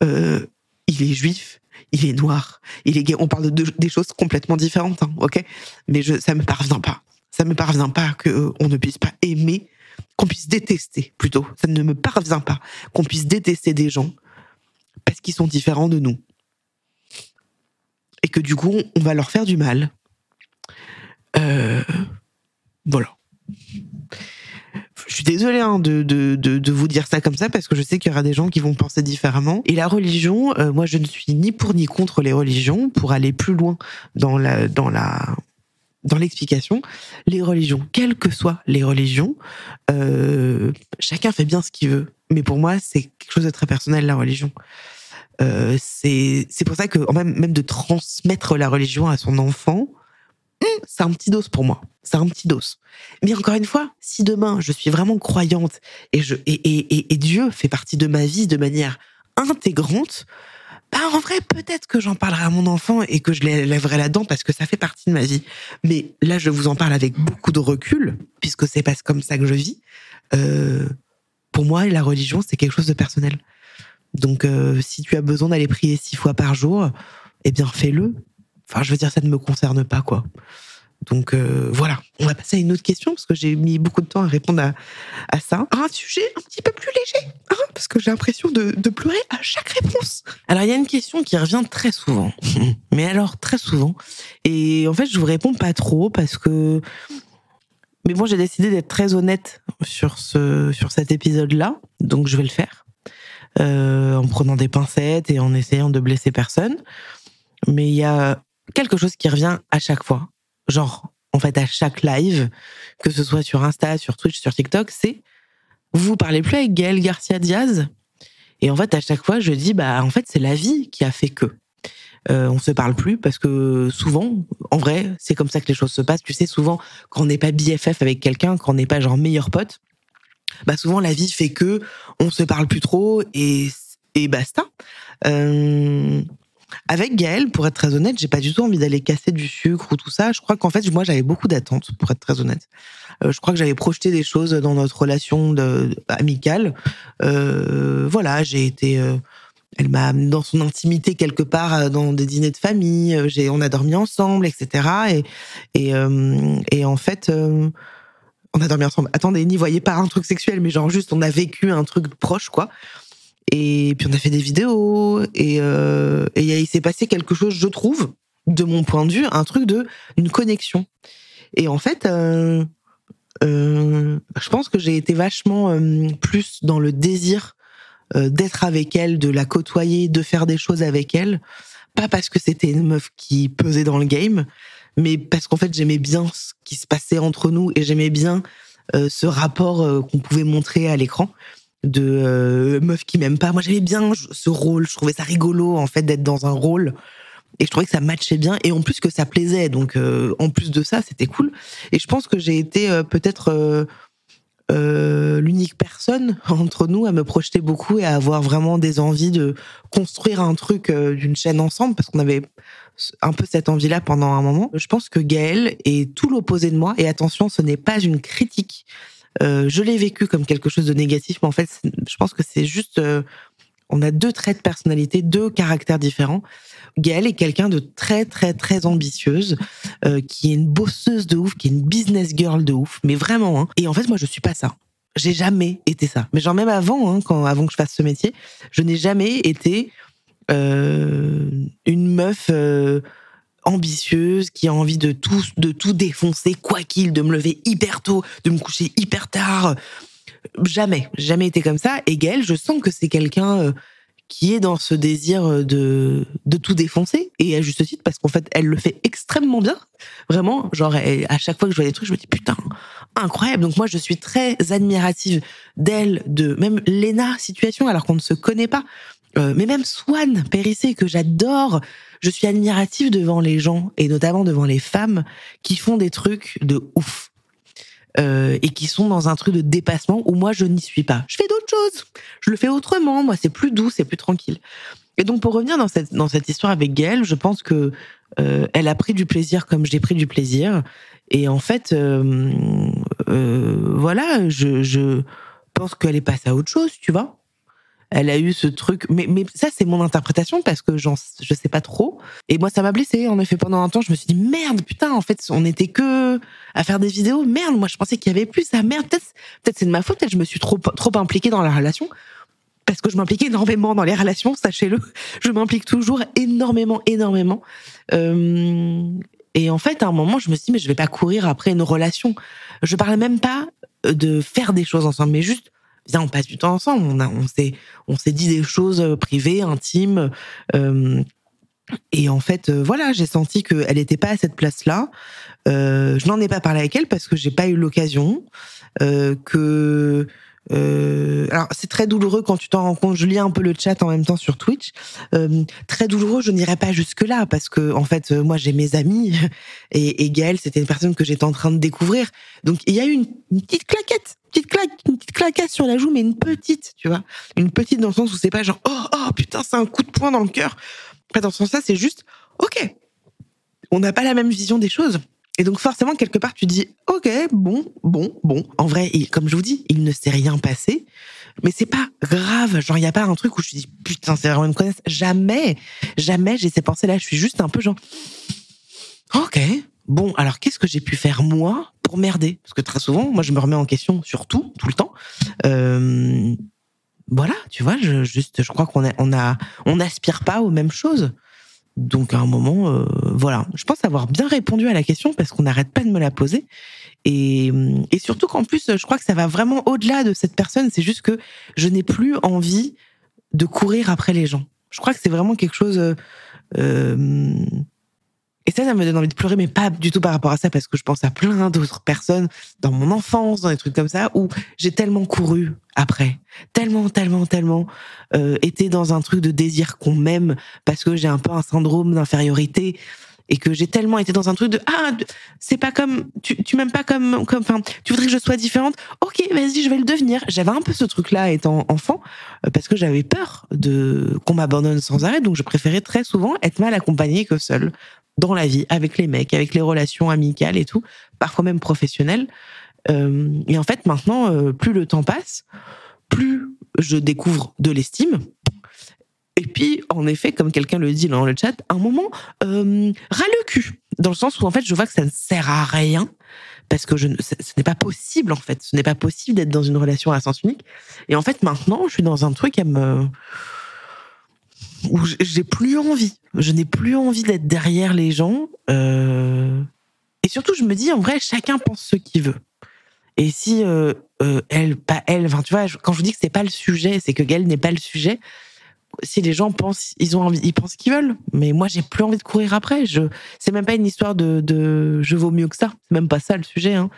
euh, il est juif, il est noir, il est gay. On parle de, des choses complètement différentes, hein, ok? Mais je, ça me parvient pas. Ça me parvient pas que euh, on ne puisse pas aimer, qu'on puisse détester plutôt. Ça ne me parvient pas qu'on puisse détester des gens parce qu'ils sont différents de nous et que du coup on va leur faire du mal. Euh, voilà. Je suis désolée hein, de, vous dire ça comme ça parce que je sais qu'il y aura des gens qui vont penser différemment. Et la religion, euh, moi je ne suis ni pour ni contre les religions. Pour aller plus loin dans l'explication, les religions, quelles que soient les religions, euh, chacun fait bien ce qu'il veut. Mais pour moi, c'est quelque chose de très personnel la religion. Euh, c'est pour ça que même de transmettre la religion à son enfant, c'est un petit dos pour moi. C'est un petit dos. Mais encore une fois, si demain je suis vraiment croyante et, je, Dieu fait partie de ma vie de manière intégrante, bah en vrai, peut-être que j'en parlerai à mon enfant et que je lèverai là-dedans parce que ça fait partie de ma vie. Mais là, je vous en parle avec beaucoup de recul, puisque c'est pas comme ça que je vis. Euh, pour moi, la religion, c'est quelque chose de personnel. Donc, euh, si tu as besoin d'aller prier six fois par jour, eh bien, fais-le. Enfin, je veux dire, ça ne me concerne pas, quoi. Donc euh, voilà, on va passer à une autre question parce que j'ai mis beaucoup de temps à répondre à, ça. Un sujet un petit peu plus léger, hein, parce que j'ai l'impression de, de pleurer à chaque réponse. Alors il y a une question qui revient très souvent, mais alors très souvent, et en fait je vous réponds pas trop parce que mais bon, j'ai décidé d'être très honnête sur ce sur cet épisode-là, donc je vais le faire euh, en prenant des pincettes et en essayant de blesser personne. Mais il y a quelque chose qui revient à chaque fois, genre en fait à chaque live, que ce soit sur Insta, sur Twitch, sur TikTok, c'est vous parlez plus avec Gaël Garcia Diaz? Et en fait à chaque fois je dis bah en fait c'est la vie qui a fait que. Euh, on se parle plus parce que souvent, en vrai, c'est comme ça que les choses se passent. Tu sais, souvent, quand on n'est pas BFF avec quelqu'un, quand on n'est pas genre meilleur pote, bah souvent la vie fait que on se parle plus trop et et basta. Euh, avec Gaël, pour être très honnête, j'ai pas du tout envie d'aller casser du sucre ou tout ça. Je crois qu'en fait, moi, j'avais beaucoup d'attentes, pour être très honnête. Euh, je crois que j'avais projeté des choses dans notre relation amicale. Euh, voilà, j'ai été. Euh, elle m'a amené dans son intimité quelque part, dans des dîners de famille. J'ai, on a dormi ensemble, etc. Et et, en fait. on a dormi ensemble. Attendez, n'y voyez pas un truc sexuel, mais genre juste on a vécu un truc proche, quoi. Et puis on a fait des vidéos et, euh, il s'est passé quelque chose, je trouve, de mon point de vue, un truc de une connexion. Et en fait, euh, euh, je pense que j'ai été vachement plus dans le désir d'être avec elle, de la côtoyer, de faire des choses avec elle. Pas parce que c'était une meuf qui pesait dans le game, mais parce qu'en fait j'aimais bien ce qui se passait entre nous et j'aimais bien ce rapport qu'on pouvait montrer à l'écran de euh, meuf qui m'aime pas. Moi j'aimais bien ce rôle, je trouvais ça rigolo en fait d'être dans un rôle et je trouvais que ça matchait bien et en plus que ça plaisait. Donc euh, en plus de ça, c'était cool. Et je pense que j'ai été euh, peut-être euh, l'unique personne entre nous à me projeter beaucoup et à avoir vraiment des envies de construire un truc d'une chaîne ensemble parce qu'on avait un peu cette envie-là pendant un moment. Je pense que Gaël est tout l'opposé de moi et attention, ce n'est pas une critique. Euh, je l'ai vécu comme quelque chose de négatif, mais en fait, je pense que c'est juste, euh, on a deux traits de personnalité, deux caractères différents. Gaëlle est quelqu'un de très très très ambitieuse, euh, qui est une bosseuse de ouf, qui est une business girl de ouf, mais vraiment. Hein. Et en fait, moi, je suis pas ça. J'ai jamais été ça. Mais genre même avant, hein, quand avant que je fasse ce métier, je n'ai jamais été une meuf ambitieuse qui a envie de tout de tout défoncer quoi qu'il, de me lever hyper tôt, de me coucher hyper tard. Jamais, jamais été comme ça. Et Gaëlle, je sens que c'est quelqu'un euh, qui est dans ce désir euh, de de tout défoncer et à juste titre parce qu'en fait elle le fait extrêmement bien vraiment genre à chaque fois que je vois des trucs je me dis putain incroyable donc moi je suis très admirative d'elle de même Lena situation alors qu'on ne se connaît pas Euh, mais même Swan Périssé que j'adore je suis admirative devant les gens et notamment devant les femmes qui font des trucs de ouf euh, et qui sont dans un truc de dépassement où moi je n'y suis pas. Je fais d'autres choses, je le fais autrement. Moi, c'est plus doux, c'est plus tranquille. Et donc pour revenir dans cette dans cette histoire avec Gaëlle, je pense que euh, elle a pris du plaisir comme j'ai pris du plaisir. Et en fait, euh, euh, voilà, je, je pense qu'elle est passée à autre chose, tu vois. Elle a eu ce truc, mais, mais ça c'est mon interprétation parce que j'en, je sais pas trop. Et moi ça m'a blessée. En effet, pendant un temps, je me suis dit merde, putain, en fait, on était que à faire des vidéos. Merde, moi je pensais qu'il y avait plus. Ah merde, peut-être, peut-être c'est de ma faute. Peut-être je me suis trop trop impliquée dans la relation parce que je m'implique énormément dans les relations, sachez-le. Je m'implique toujours énormément, énormément. Euh, et en fait, à un moment, je me suis dit, mais je vais pas courir après une relation. Je parlais même pas de faire des choses ensemble, mais juste, on passe du temps ensemble. On s'est, dit des choses privées, intimes. euh, et en fait, euh, voilà, j'ai senti qu'elle n'était pas à cette place-là. Euh, je n'en ai pas parlé avec elle parce que j'ai pas eu l'occasion. Euh, que euh, alors c'est très douloureux quand tu t'en rends compte. Je lis un peu le chat en même temps sur Twitch. Euh, très douloureux. Je n'irai pas jusque là parce que en fait, euh, moi j'ai mes amis et, et c'était une personne que j'étais en train de découvrir. Donc il y a eu une, une petite claquette, petite claque, une petite claquette sur la joue, mais une petite, tu vois, une petite dans le sens où c'est pas genre oh oh putain c'est un coup de poing dans le cœur. Pas dans ce sens-là, c'est juste ok. On n'a pas la même vision des choses. Et donc forcément, quelque part, tu dis, ok, bon, bon, bon. En vrai, comme je vous dis, il ne s'est rien passé, mais c'est pas grave. Genre, il y a pas un truc où je dis, putain, c'est vraiment une connaisse. Jamais, jamais j'ai ces pensées-là. Je suis juste un peu genre, ok, bon, alors qu'est-ce que j'ai pu faire moi pour merder? Parce que très souvent, moi, je me remets en question sur tout, tout le temps. Euh, voilà, tu vois, je, juste, je crois qu'on on n'aspire pas aux mêmes choses. Donc à un moment, euh, voilà, je pense avoir bien répondu à la question parce qu'on n'arrête pas de me la poser. Et, et surtout qu'en plus, je crois que ça va vraiment au-delà de cette personne. C'est juste que je n'ai plus envie de courir après les gens. Je crois que c'est vraiment quelque chose. Euh, euh et ça, ça me donne envie de pleurer, mais pas du tout par rapport à ça, parce que je pense à plein d'autres personnes dans mon enfance, dans des trucs comme ça, où j'ai tellement couru après, tellement, tellement, tellement euh, été dans un truc de désir qu'on m'aime, parce que j'ai un peu un syndrome d'infériorité et que j'ai tellement été dans un truc de ah c'est pas comme tu tu m'aimes pas comme comme enfin tu voudrais que je sois différente? Ok vas-y je vais le devenir j'avais un peu ce truc là étant enfant euh, parce que j'avais peur de qu'on m'abandonne sans arrêt donc je préférais très souvent être mal accompagnée que seule dans la vie, avec les mecs, avec les relations amicales et tout, parfois même professionnelles. Euh, et en fait, maintenant, euh, plus le temps passe, plus je découvre de l'estime. Et puis, en effet, comme quelqu'un le dit dans le chat, un moment, euh, ras le cul, dans le sens où en fait, je vois que ça ne sert à rien parce que je, ce, ce n'est pas possible en fait, ce n'est pas possible d'être dans une relation à sens unique. Et en fait, maintenant, je suis dans un truc à me où j'ai plus envie. Je n'ai plus envie d'être derrière les gens. Euh, et surtout, je me dis, en vrai, chacun pense ce qu'il veut. Et si euh, euh, elle, pas elle, enfin, tu vois, quand je vous dis que c'est pas le sujet, c'est que Gaël n'est pas le sujet. Si les gens pensent, ils ont envie, ils pensent ce qu'ils veulent. Mais moi, j'ai plus envie de courir après. Je, c'est même pas une histoire de, de, je vaux mieux que ça. C'est même pas ça le sujet. Hein.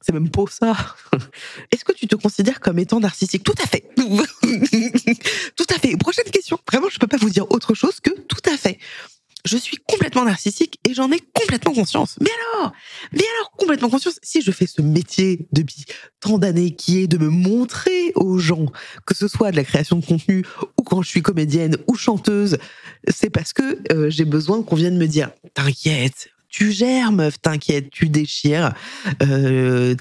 C'est même pas ça. Est-ce que tu te considères comme étant narcissique? Tout à fait. tout à fait. Prochaine question. Vraiment, je peux pas vous dire autre chose que tout à fait. Je suis complètement narcissique et j'en ai complètement conscience. Mais alors Mais alors, complètement conscience. Si je fais ce métier depuis tant d'années qui est de me montrer aux gens, que ce soit de la création de contenu ou quand je suis comédienne ou chanteuse, c'est parce que euh, j'ai besoin qu'on vienne me dire, t'inquiète, tu gères, meuf, t'inquiète, tu déchires. Euh,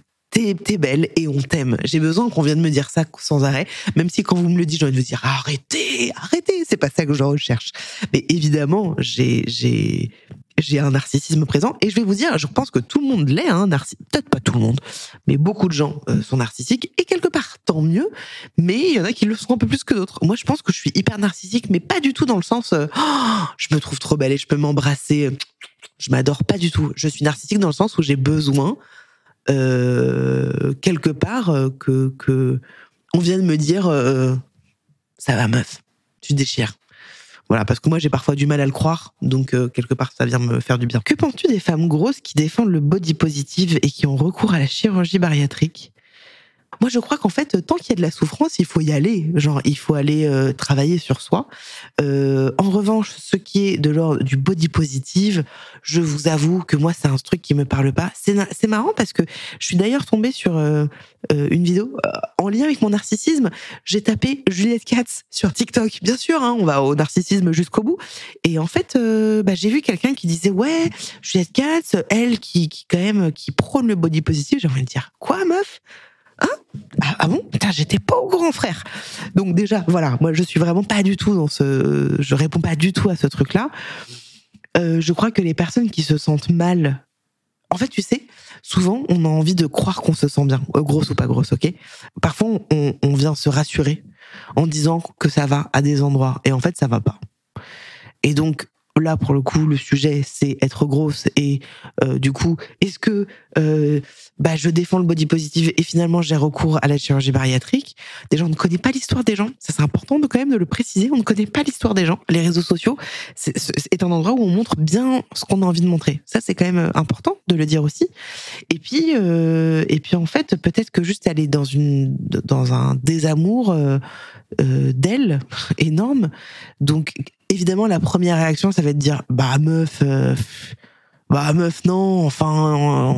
t'es belle et on t'aime. J'ai besoin qu'on vienne me dire ça sans arrêt, même si quand vous me le dites, j'ai envie de dire arrêtez, arrêtez, c'est pas ça que je recherche. Mais évidemment, j'ai j'ai j'ai un narcissisme présent et je vais vous dire, je pense que tout le monde l'est, hein, peut-être pas tout le monde, mais beaucoup de gens euh, sont narcissiques et quelque part tant mieux, mais il y en a qui le sont un peu plus que d'autres. Moi, je pense que je suis hyper narcissique, mais pas du tout dans le sens, euh, oh, je me trouve trop belle et je peux m'embrasser. Je m'adore pas du tout. Je suis narcissique dans le sens où j'ai besoin euh, quelque part euh, que que on vienne me dire euh, ça va meuf, tu déchires. Voilà, parce que moi j'ai parfois du mal à le croire, donc quelque part ça vient me faire du bien. Que penses-tu des femmes grosses qui défendent le body positive et qui ont recours à la chirurgie bariatrique? Moi, je crois qu'en fait, tant qu'il y a de la souffrance, il faut y aller. Genre, il faut aller euh, travailler sur soi. Euh, en revanche, ce qui est de l'ordre du body positive, je vous avoue que moi, c'est un truc qui me parle pas. C'est marrant parce que je suis d'ailleurs tombée sur euh, une vidéo en lien avec mon narcissisme. J'ai tapé Juliette Katz sur TikTok. Bien sûr, hein, on va au narcissisme jusqu'au bout. Et en fait, bah, j'ai vu quelqu'un qui disait ouais, Juliette Katz, elle qui, qui quand même qui prône le body positive. J'ai envie de dire quoi, meuf? Ah, ah, bon? J'étais pas au grand frère. Donc déjà, voilà, moi je suis vraiment pas du tout dans ce, je réponds pas du tout à ce truc-là. Euh, je crois que les personnes qui se sentent mal, en fait, tu sais, souvent on a envie de croire qu'on se sent bien, euh, grosse ou pas grosse, ok? Parfois on, on vient se rassurer en disant que ça va à des endroits et en fait ça va pas. Et donc là pour le coup le sujet c'est être grosse et euh, du coup est-ce que euh, bah je défends le body positive et finalement j'ai recours à la chirurgie bariatrique? Déjà on ne connaît pas l'histoire des gens. Ça c'est important de quand même de le préciser. On ne connaît pas l'histoire des gens. Les réseaux sociaux c'est un endroit où on montre bien ce qu'on a envie de montrer. Ça c'est quand même euh, important de le dire aussi. Et puis et puis en fait peut-être que juste aller dans une dans un désamour d'elle énorme donc évidemment, la première réaction, ça va être de dire, bah meuf, euh, bah meuf, non, enfin,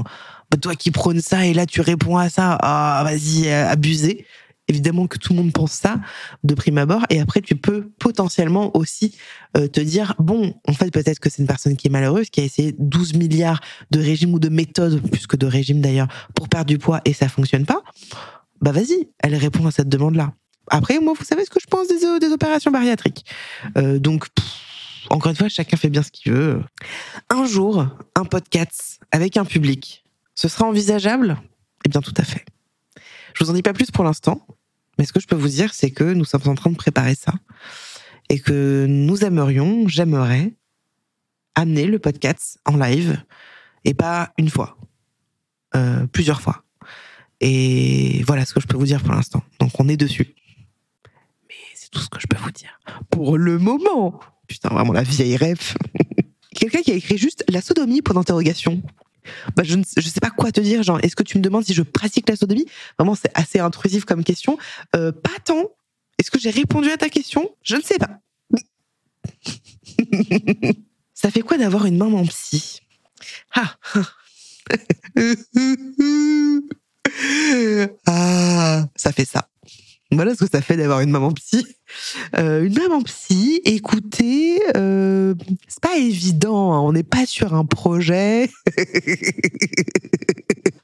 euh, toi qui prônes ça et là tu réponds à ça, ah vas-y, euh, abusé. Évidemment que tout le monde pense ça de prime abord, et après tu peux potentiellement aussi te dire bon, en fait peut-être que c'est une personne qui est malheureuse, qui a essayé 12 milliards de régimes ou de méthodes, plus que de régimes d'ailleurs, pour perdre du poids et ça fonctionne pas. Bah vas-y, elle répond à cette demande-là. Après, moi, vous savez ce que je pense des, des opérations bariatriques. Euh, donc, encore une fois, chacun fait bien ce qu'il veut. Un jour, un podcast avec un public, ce sera envisageable? Eh bien, tout à fait. Je vous en dis pas plus pour l'instant, mais ce que je peux vous dire, c'est que nous sommes en train de préparer ça et que nous aimerions, j'aimerais, amener le podcast en live et pas une fois, euh, plusieurs fois. Et voilà ce que je peux vous dire pour l'instant. Donc on est dessus. Tout ce que je peux vous dire. Pour le moment. Putain, vraiment la vieille rêve. Quelqu'un qui a écrit juste la sodomie pour d'interrogation. Bah, je ne je sais pas quoi te dire. Genre, est-ce que tu me demandes si je pratique la sodomie? Vraiment, c'est assez intrusif comme question. Euh, pas tant. Est-ce que j'ai répondu à ta question? Je ne sais pas. Ça fait quoi d'avoir une maman psy? Ah, ça fait ça. Voilà ce que ça fait d'avoir une maman psy. Euh, une maman psy, écoutez, euh, c'est pas évident. Hein. On n'est pas sur un projet.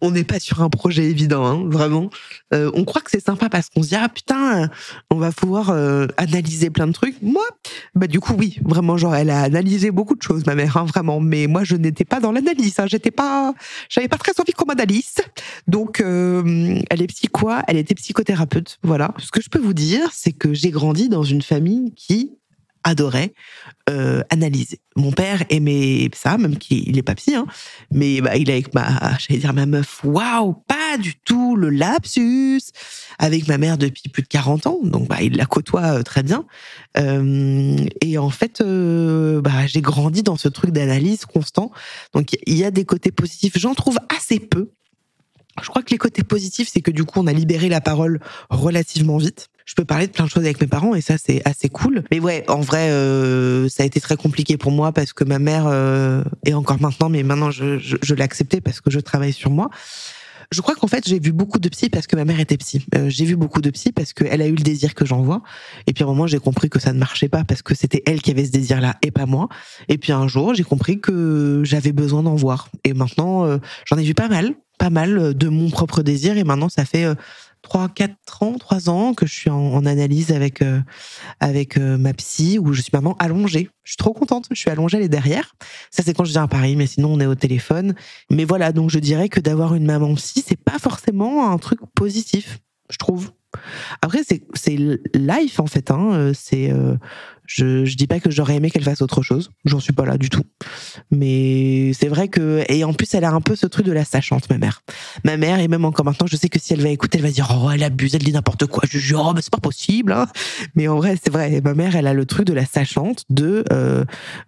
on n'est pas sur un projet évident, hein, vraiment. Euh, on croit que c'est sympa parce qu'on se dit ah putain, on va pouvoir euh, analyser plein de trucs. Moi, bah du coup oui, vraiment genre elle a analysé beaucoup de choses, ma mère, hein, vraiment. Mais moi je n'étais pas dans l'analyse. Hein, J'étais pas, j'avais pas très envie qu'on m'analyse. Donc elle est psycho, elle était psychothérapeute. Voilà. Ce que je peux vous dire, c'est que j'ai grandi dans une famille qui adorait euh, analyser. Mon père aimait ça, même qu'il est pas psy, hein, mais bah, il est avec ma, j'allais dire ma meuf, waouh, pas du tout le lapsus, avec ma mère depuis plus de 40 ans, donc bah, il la côtoie euh, très bien. Euh, et en fait, bah, j'ai grandi dans ce truc d'analyse constant, donc il y a des côtés positifs, j'en trouve assez peu. Je crois que les côtés positifs, c'est que du coup, on a libéré la parole relativement vite je peux parler de plein de choses avec mes parents et ça c'est assez cool. Mais ouais, en vrai, euh, ça a été très compliqué pour moi parce que ma mère euh, et encore maintenant, mais maintenant je, je, je l'ai accepté parce que je travaille sur moi. Je crois qu'en fait j'ai vu beaucoup de psy parce que ma mère était psy. Euh, j'ai vu beaucoup de psy parce qu'elle a eu le désir que j'envoie. Et puis à un moment j'ai compris que ça ne marchait pas parce que c'était elle qui avait ce désir-là et pas moi. Et puis un jour j'ai compris que j'avais besoin d'en voir. Et maintenant euh, j'en ai vu pas mal, pas mal de mon propre désir. Et maintenant ça fait euh, trois, quatre ans, trois ans que je suis en, analyse avec euh, avec euh, ma psy où je suis maintenant allongée. Je suis trop contente. Je suis allongée, elle est derrière. Ça c'est quand je viens à Paris, mais sinon on est au téléphone. Mais voilà, donc je dirais que d'avoir une maman psy, c'est pas forcément un truc positif, je trouve. Après, c'est c'est life en fait. Hein. C'est euh, je je dis pas que j'aurais aimé qu'elle fasse autre chose. J'en suis pas là du tout. Mais c'est vrai que et en plus elle a un peu ce truc de la sachante, ma mère. Ma mère et même encore maintenant, je sais que si elle va écouter, elle va dire oh elle abuse, elle dit n'importe quoi. Je jure oh mais c'est pas possible. Hein. Mais en vrai c'est vrai. Ma mère elle a le truc de la sachante, de euh,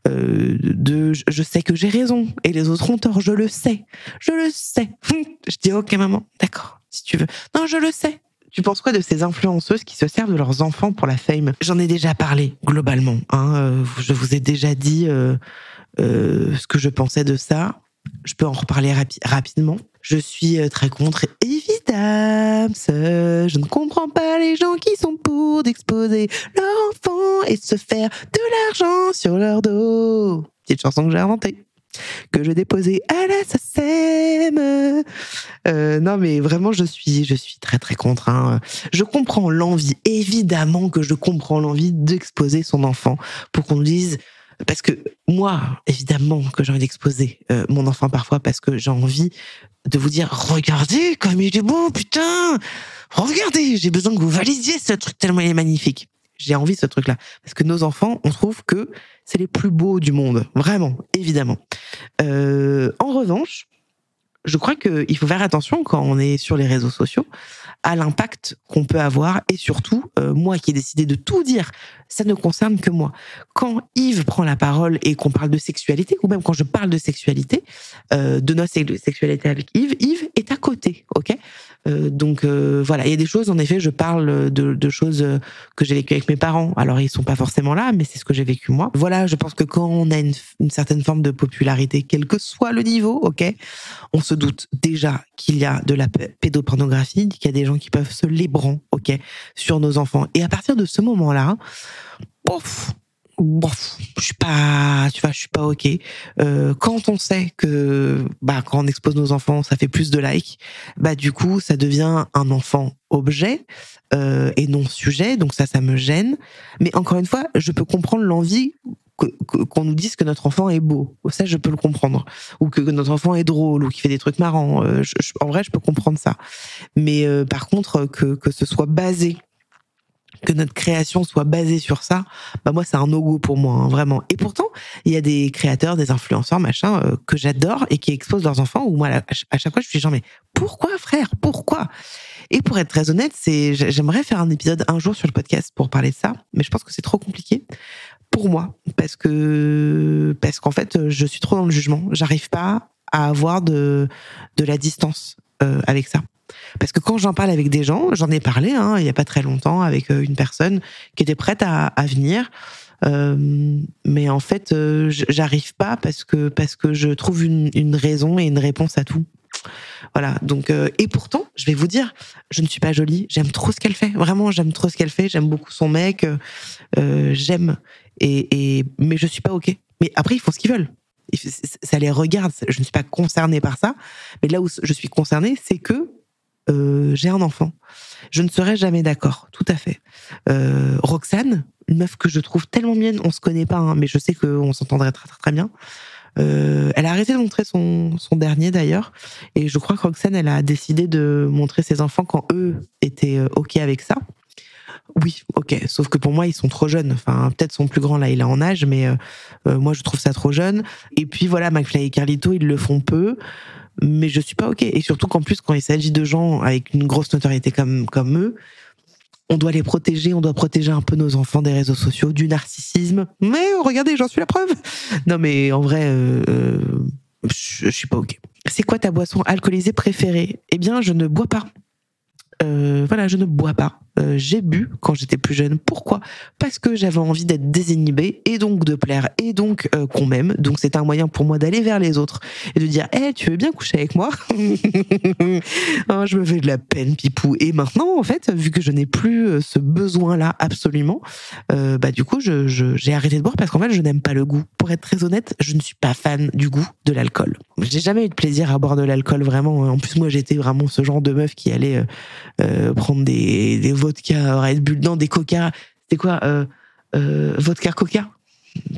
euh, de je sais que j'ai raison et les autres ont tort. Je le sais, je le sais. Je dis ok maman, d'accord si tu veux. Non je le sais. Tu penses quoi de ces influenceuses qui se servent de leurs enfants pour la fame? J'en ai déjà parlé globalement. Hein, je vous ai déjà dit euh, euh, ce que je pensais de ça. Je peux en reparler rapi rapidement. Je suis très contre, évidemment. Je ne comprends pas les gens qui sont pour d'exposer leur enfant et se faire de l'argent sur leur dos. Petite chanson que j'ai inventée que je déposais à la SACEM. Euh, non, mais vraiment, je suis, je suis très très contre. Hein. Je comprends l'envie, évidemment que je comprends l'envie d'exposer son enfant pour qu'on dise. Parce que moi, évidemment que j'ai envie d'exposer euh, mon enfant parfois parce que j'ai envie de vous dire regardez comme il est beau, putain, regardez, j'ai besoin que vous valisiez ce truc tellement il est magnifique. J'ai envie de ce truc-là. Parce que nos enfants, on trouve que c'est les plus beaux du monde, vraiment, évidemment. Euh, en revanche, je crois qu'il faut faire attention quand on est sur les réseaux sociaux à l'impact qu'on peut avoir et surtout, euh, moi qui ai décidé de tout dire, ça ne concerne que moi. Quand Yves prend la parole et qu'on parle de sexualité, ou même quand je parle de sexualité, euh, de notre sexualité avec Yves, Yves est à côté, ok? Euh, donc voilà, il y a des choses, en effet, je parle de, choses que j'ai vécues avec mes parents. Alors ils sont pas forcément là, mais c'est ce que j'ai vécu moi. Voilà, je pense que quand on a une, une, certaine forme de popularité, quel que soit le niveau, ok, on se doute déjà qu'il y a de la pédopornographie, qu'il y a des gens qui peuvent se lébran, ok, sur nos enfants. Et à partir de ce moment-là, je suis pas, tu vois, je suis pas ok. Euh, quand on sait que, bah, quand on expose nos enfants, ça fait plus de likes, bah, du coup, ça devient un enfant objet euh, et non sujet. Donc ça, ça me gêne. Mais encore une fois, je peux comprendre l'envie qu'on nous dise que notre enfant est beau. Ça, je peux le comprendre. Ou que notre enfant est drôle ou qu'il fait des trucs marrants. Euh, en vrai, je peux comprendre ça. Mais euh, par contre, que, que ce soit basé que notre création soit basée sur ça, bah moi c'est un no-go pour moi, hein, vraiment. Et pourtant, il y a des créateurs, des influenceurs, machin, euh, que j'adore et qui exposent leurs enfants. Ou moi, à chaque fois, je suis genre mais pourquoi, frère, pourquoi? Et pour être très honnête, c'est j'aimerais faire un épisode un jour sur le podcast pour parler de ça, mais je pense que c'est trop compliqué pour moi parce que parce qu'en fait je suis trop dans le jugement j'arrive pas à avoir de de la distance euh, avec ça parce que quand j'en parle avec des gens j'en ai parlé hein, il y a pas très longtemps avec euh, une personne qui était prête à, venir euh, mais en fait euh, j'arrive pas parce que parce que je trouve une, une raison et une réponse à tout voilà. Donc, euh, et pourtant, je vais vous dire, je ne suis pas jolie. J'aime trop ce qu'elle fait. Vraiment, j'aime trop ce qu'elle fait. J'aime beaucoup son mec. Euh, j'aime. Et, mais je suis pas ok. Mais après, ils font ce qu'ils veulent. Ça les regarde. Je ne suis pas concernée par ça. Mais là où je suis concernée, c'est que euh, j'ai un enfant. Je ne serai jamais d'accord. Tout à fait. Euh, Roxane, une meuf que je trouve tellement mienne. On se connaît pas, hein, mais je sais qu'on s'entendrait très, très bien. Euh, elle a arrêté de montrer son, son dernier d'ailleurs, et je crois que Roxane, elle a décidé de montrer ses enfants quand eux étaient ok avec ça. Oui, ok. Sauf que pour moi, ils sont trop jeunes. Enfin, peut-être son plus grand là, il est en âge, mais euh, euh, moi, je trouve ça trop jeune. Et puis voilà, McFly et Carlito, ils le font peu, mais je suis pas ok. Et surtout qu'en plus, quand il s'agit de gens avec une grosse notoriété comme comme eux, on doit les protéger, on doit protéger un peu nos enfants des réseaux sociaux, du narcissisme. Mais regardez, j'en suis la preuve. Non, mais en vrai, euh, je suis pas ok. C'est quoi ta boisson alcoolisée préférée? Eh bien, je ne bois pas. Euh, voilà, je ne bois pas. Euh, j'ai bu quand j'étais plus jeune. Pourquoi? Parce que j'avais envie d'être désinhibée et donc de plaire et donc euh, qu'on m'aime. Donc c'est un moyen pour moi d'aller vers les autres et de dire "Eh, tu veux bien coucher avec moi? Oh, Je me fais de la peine, pipou. Et maintenant, en fait, vu que je n'ai plus euh, ce besoin-là absolument, euh, bah du coup, je, j'ai arrêté de boire parce qu'en fait, je n'aime pas le goût. Pour être très honnête, je ne suis pas fan du goût de l'alcool. J'ai jamais eu de plaisir à boire de l'alcool vraiment. En plus, moi, j'étais vraiment ce genre de meuf qui allait prendre des, des vodka Red Bull, non, des coca. C'était quoi euh, euh, Vodka coca?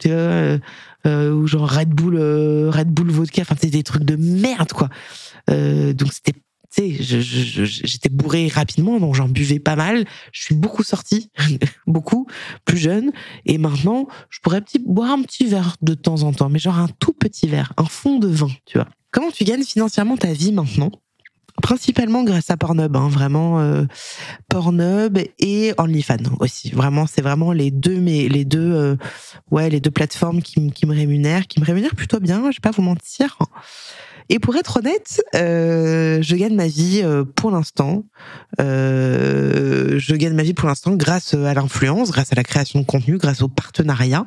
Euh, euh, ou genre Red Bull, euh, Red Bull vodka. Enfin, c'était des trucs de merde, quoi. Euh, donc c'était, tu sais, j'étais bourré rapidement, donc j'en buvais pas mal. Je suis beaucoup sortie, beaucoup plus jeune, et maintenant, je pourrais petit, boire un petit verre de temps en temps, mais genre un tout petit verre, un fond de vin, tu vois. Comment tu gagnes financièrement ta vie maintenant? Principalement grâce à Pornhub, hein, vraiment euh, Pornhub et OnlyFans aussi. Vraiment, c'est vraiment les deux, mais les deux, euh, ouais, les deux plateformes qui, qui me rémunèrent, qui me rémunèrent plutôt bien. Je vais pas vous mentir. Et pour être honnête, euh, je gagne ma vie euh, pour l'instant. Euh, je gagne ma vie pour l'instant grâce à l'influence, grâce à la création de contenu, grâce au partenariat.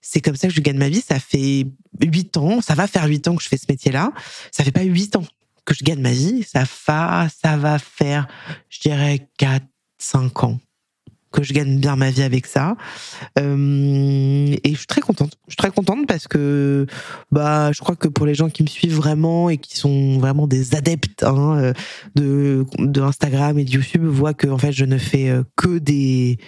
C'est comme ça que je gagne ma vie. Ça fait huit ans, ça va faire huit ans que je fais ce métier-là. Ça fait pas huit ans que je gagne ma vie. Ça va, ça va faire, je dirais, quatre, cinq ans que je gagne bien ma vie avec ça. Euh, et je suis très contente. Je suis très contente parce que bah je crois que pour les gens qui me suivent vraiment et qui sont vraiment des adeptes hein, euh, de, de Instagram et de YouTube voient que en fait je ne fais euh, que des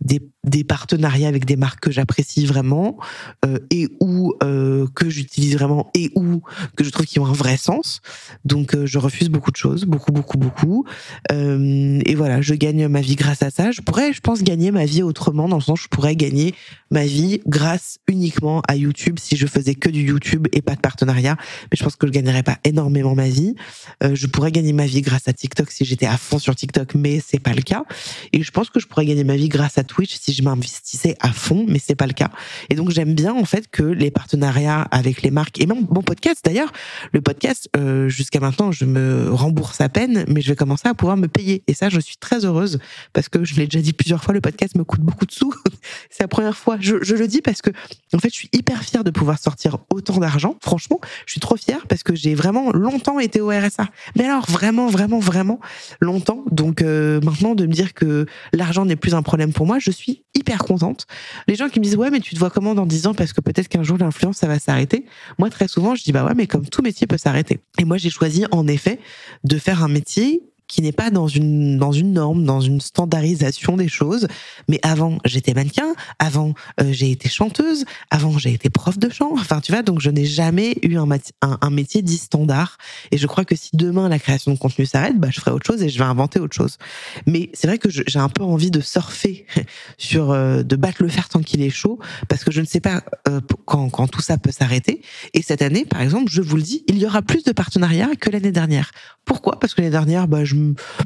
des, des partenariats avec des marques que j'apprécie vraiment euh, et ou euh, que j'utilise vraiment et ou que je trouve qu'ils ont un vrai sens. Donc euh, je refuse beaucoup de choses, beaucoup beaucoup beaucoup. Euh, et voilà, je gagne ma vie grâce à ça. Je pourrais, je pense, gagner ma vie autrement dans le sens où je pourrais gagner ma vie grâce uniquement à YouTube si je faisais que du YouTube et pas de partenariat. Mais je pense que je gagnerais pas énormément ma vie. Euh, je pourrais gagner ma vie grâce à TikTok si j'étais à fond sur TikTok, mais c'est pas le cas. Et je pense que je pourrais gagner ma vie grâce à Twitch si je m'investissais à fond, mais c'est pas le cas. Et donc j'aime bien en fait que les partenariats avec les marques et même mon podcast d'ailleurs, le podcast euh, jusqu'à maintenant je me rembourse à peine, mais je vais commencer à pouvoir me payer. Et ça je suis très heureuse parce que je l'ai déjà dit plusieurs fois, le podcast me coûte beaucoup de sous. c'est la première fois. Je, le dis parce que en fait je suis hyper fière de pouvoir sortir autant d'argent. Franchement, je suis trop fière parce que j'ai vraiment longtemps été au RSA. Mais alors vraiment vraiment vraiment longtemps. Donc euh, maintenant de me dire que l'argent n'est plus un problème pour moi, je suis hyper contente. Les gens qui me disent ouais mais tu te vois comment dans 10 ans? Parce que peut-être qu'un jour l'influence ça va s'arrêter. Moi très souvent je dis bah ouais mais comme tout métier peut s'arrêter. Et moi j'ai choisi en effet de faire un métier qui n'est pas dans une dans une norme, dans une standardisation des choses. Mais avant, j'étais mannequin, avant euh, j'ai été chanteuse, avant j'ai été prof de chant. Enfin, tu vois, donc je n'ai jamais eu un, un, métier dit standard. Et je crois que si demain la création de contenu s'arrête, bah je ferai autre chose et je vais inventer autre chose. Mais c'est vrai que j'ai un peu envie de surfer sur euh, de battre le fer tant qu'il est chaud, parce que je ne sais pas euh, quand quand tout ça peut s'arrêter. Et cette année, par exemple, je vous le dis, il y aura plus de partenariats que l'année dernière. Pourquoi? Parce que l'année dernière, bah, je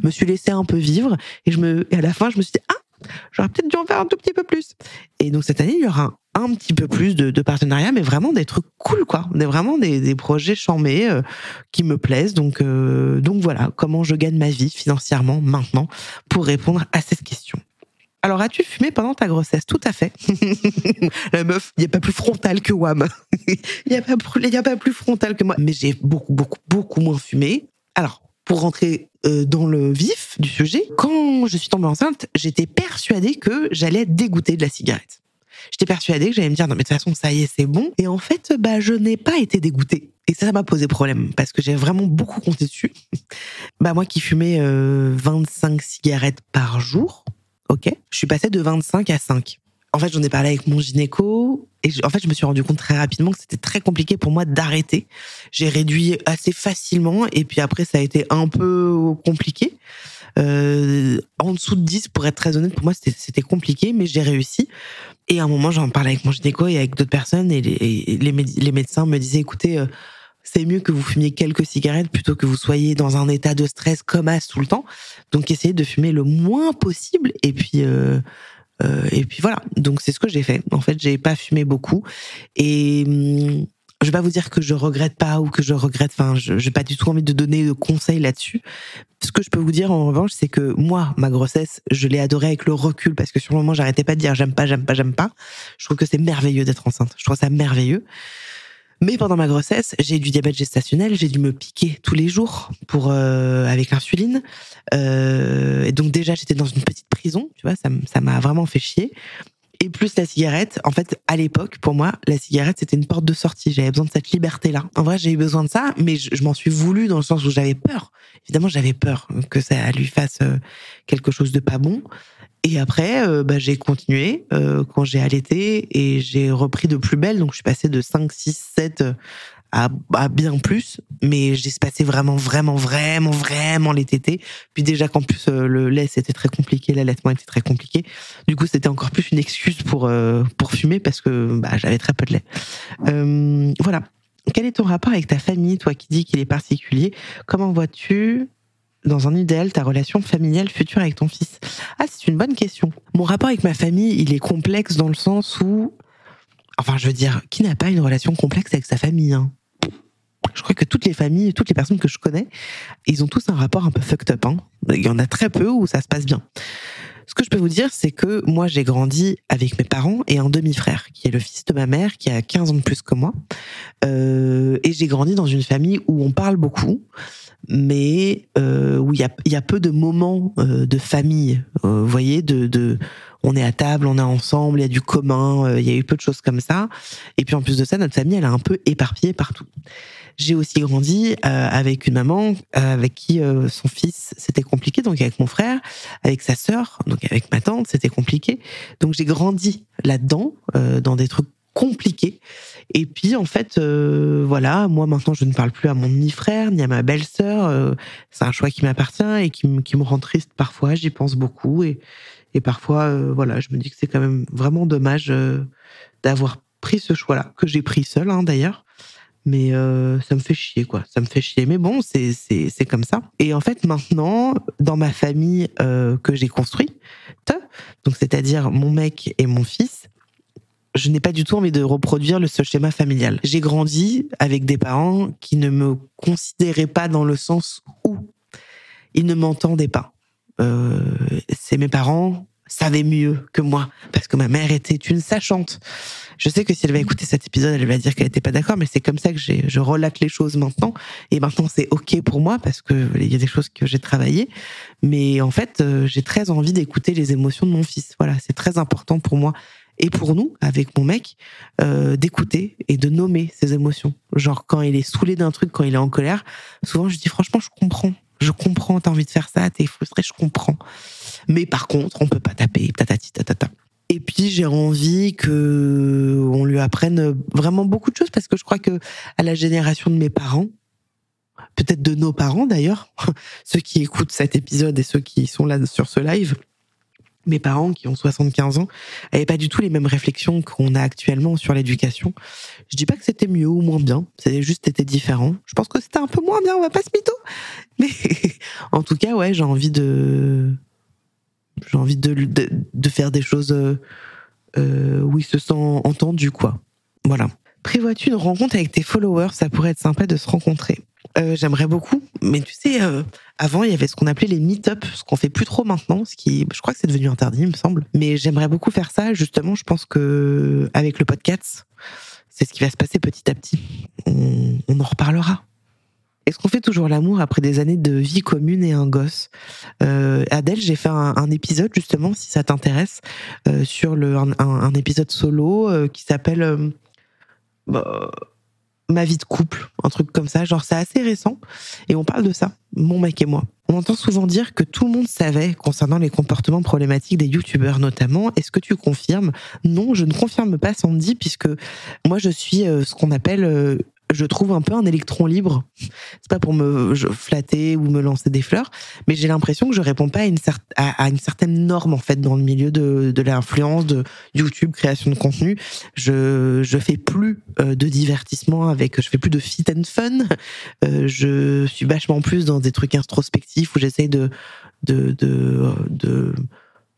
me suis laissé un peu vivre et je me, et à la fin, je me suis dit, ah, j'aurais peut-être dû en faire un tout petit peu plus. Et donc cette année, il y aura un, petit peu plus de, partenariats, mais vraiment des trucs cool, quoi. Des, vraiment des, des projets chamés euh, qui me plaisent. Donc, euh, donc voilà, comment je gagne ma vie financièrement maintenant pour répondre à cette question. Alors, as-tu fumé pendant ta grossesse? Tout à fait. La meuf, il n'y a pas plus frontal que Wam. Il n'y a, a, pas plus frontal que moi. Mais j'ai beaucoup, beaucoup, beaucoup moins fumé. Alors, pour rentrer euh, dans le vif du sujet, quand je suis tombée enceinte, j'étais persuadée que j'allais être dégoûtée de la cigarette. J'étais persuadée que j'allais me dire non mais de toute façon ça y est c'est bon et en fait bah je n'ai pas été dégoûtée et ça m'a posé problème parce que j'ai vraiment beaucoup compté dessus. bah moi qui fumais 25 euh, cigarettes par jour, ok, je suis passée de 25 à 5 en fait, j'en ai parlé avec mon gynéco et en fait, je me suis rendu compte très rapidement que c'était très compliqué pour moi d'arrêter. J'ai réduit assez facilement et puis après, ça a été un peu compliqué. Euh, en dessous de 10, pour être très honnête, pour moi, c'était compliqué, mais j'ai réussi. Et à un moment, j'en parlais avec mon gynéco et avec d'autres personnes et les, médecins me disaient, écoutez, euh, c'est mieux que vous fumiez quelques cigarettes plutôt que vous soyez dans un état de stress comme as tout le temps. Donc, essayez de fumer le moins possible et puis... Euh, euh, et puis voilà, donc c'est ce que j'ai fait. En fait, j'ai pas fumé beaucoup et hum, je vais pas vous dire que je regrette pas ou que je regrette. Enfin, je j'ai pas du tout envie de donner de conseils là-dessus. Ce que je peux vous dire en revanche, c'est que moi, ma grossesse, je l'ai adorée avec le recul parce que sur le moment, j'arrêtais pas de dire j'aime pas, j'aime pas, j'aime pas. Je trouve que c'est merveilleux d'être enceinte. Je trouve ça merveilleux. Mais pendant ma grossesse, j'ai du diabète gestationnel, j'ai dû me piquer tous les jours pour euh, avec l'insuline. Euh, et donc déjà, j'étais dans une petite prison, tu vois, ça m'a vraiment fait chier. Et plus la cigarette, en fait, à l'époque, pour moi, la cigarette, c'était une porte de sortie. J'avais besoin de cette liberté-là. En vrai, j'ai eu besoin de ça, mais je, m'en suis voulu dans le sens où j'avais peur. Évidemment, j'avais peur que ça lui fasse euh, quelque chose de pas bon. Et après, euh, bah, j'ai continué euh, quand j'ai allaité et j'ai repris de plus belle. Donc, je suis passée de 5, 6, 7 à, bien plus. Mais j'ai passé vraiment, vraiment, vraiment, vraiment les tétés. Puis déjà qu'en plus, euh, le lait, c'était très compliqué. L'allaitement était très compliqué. Du coup, c'était encore plus une excuse pour, pour fumer parce que bah, j'avais très peu de lait. voilà. Quel est ton rapport avec ta famille, toi qui dis qu'il est particulier? Comment vois-tu dans un idéal, ta relation familiale future avec ton fils Ah, c'est une bonne question. Mon rapport avec ma famille, il est complexe dans le sens où, enfin, je veux dire, qui n'a pas une relation complexe avec sa famille hein? Je crois que toutes les familles, toutes les personnes que je connais, ils ont tous un rapport un peu fucked up. Hein il y en a très peu où ça se passe bien. Ce que je peux vous dire, c'est que moi, j'ai grandi avec mes parents et un demi-frère, qui est le fils de ma mère, qui a 15 ans de plus que moi. Euh, et j'ai grandi dans une famille où on parle beaucoup, mais euh, où il y a, y a, peu de moments euh, de famille. Euh, vous voyez, de, de, on est à table, on est ensemble, il y a du commun, euh, il y a eu peu de choses comme ça. Et puis en plus de ça, notre famille, elle est un peu éparpillée partout. J'ai aussi grandi euh, avec une maman avec qui son fils c'était compliqué, donc avec mon frère, avec sa sœur, donc avec ma tante c'était compliqué. Donc j'ai grandi là-dedans, dans des trucs compliqué. Et puis en fait, euh, voilà, moi maintenant je ne parle plus à mon demi-frère ni à ma belle-sœur. Euh, c'est un choix qui m'appartient et qui, qui, me rend triste parfois. J'y pense beaucoup et, et parfois, euh, voilà, je me dis que c'est quand même vraiment dommage d'avoir pris ce choix-là que j'ai pris seul hein, d'ailleurs. Mais ça me fait chier, quoi. Ça me fait chier. Mais bon, c'est comme ça. Et en fait, maintenant, dans ma famille que j'ai construite, donc c'est-à-dire mon mec et mon fils, je n'ai pas du tout envie de reproduire le seul schéma familial. J'ai grandi avec des parents qui ne me considéraient pas dans le sens où ils ne m'entendaient pas. Euh, c'est mes parents savaient mieux que moi parce que ma mère était une sachante. Je sais que si elle va écouter cet épisode, elle va dire qu'elle n'était pas d'accord, mais c'est comme ça que je relate les choses maintenant. Et maintenant, c'est ok pour moi parce que il y a des choses que j'ai travaillées. Mais en fait, euh, j'ai très envie d'écouter les émotions de mon fils. Voilà, c'est très important pour moi et pour nous, avec mon mec, euh, d'écouter et de nommer ses émotions. Genre quand il est saoulé d'un truc, quand il est en colère, souvent je dis franchement je comprends, je comprends t'as envie de faire ça, t'es frustré, je comprends. Mais par contre, on peut pas taper, tatati, tatata. Et puis j'ai envie que on lui apprenne vraiment beaucoup de choses parce que je crois que à la génération de mes parents, peut-être de nos parents d'ailleurs, ceux qui écoutent cet épisode et ceux qui sont là sur ce live, mes parents qui ont 75 ans n'avaient pas du tout les mêmes réflexions qu'on a actuellement sur l'éducation. Je dis pas que c'était mieux ou moins bien, c'était juste été différent. Je pense que c'était un peu moins bien, on va pas se mytho. Mais en tout cas, ouais, j'ai envie de j'ai envie de, de, faire des choses euh, euh, où il se sent entendu, quoi. Voilà. Prévois-tu une rencontre avec tes followers? Ça pourrait être sympa de se rencontrer. Euh, j'aimerais beaucoup, mais tu sais, avant il y avait ce qu'on appelait les meet-up, ce qu'on fait plus trop maintenant, ce qui, je crois que c'est devenu interdit, il me semble. Mais j'aimerais beaucoup faire ça. Justement, je pense que avec le podcast, c'est ce qui va se passer petit à petit. On, en reparlera. Est-ce qu'on fait toujours l'amour après des années de vie commune et un gosse? Euh, Adèle, j'ai fait un, épisode justement, si ça t'intéresse, euh, sur le, un, épisode solo euh, qui s'appelle euh, bah, Ma vie de couple, un truc comme ça. Genre, c'est assez récent et on parle de ça, mon mec et moi. On entend souvent dire que tout le monde savait concernant les comportements problématiques des youtubeurs notamment. Est-ce que tu confirmes? Non, je ne confirme pas Sandy puisque moi je suis ce qu'on appelle je trouve un peu un électron libre. C'est pas pour me flatter ou me lancer des fleurs, mais j'ai l'impression que je réponds pas à une, certaine norme en fait dans le milieu de, de l'influence, de YouTube, création de contenu. Je je fais plus euh, de divertissement avec, je fais plus de fit and fun. Euh, je suis vachement plus dans des trucs introspectifs où j'essaye de, de de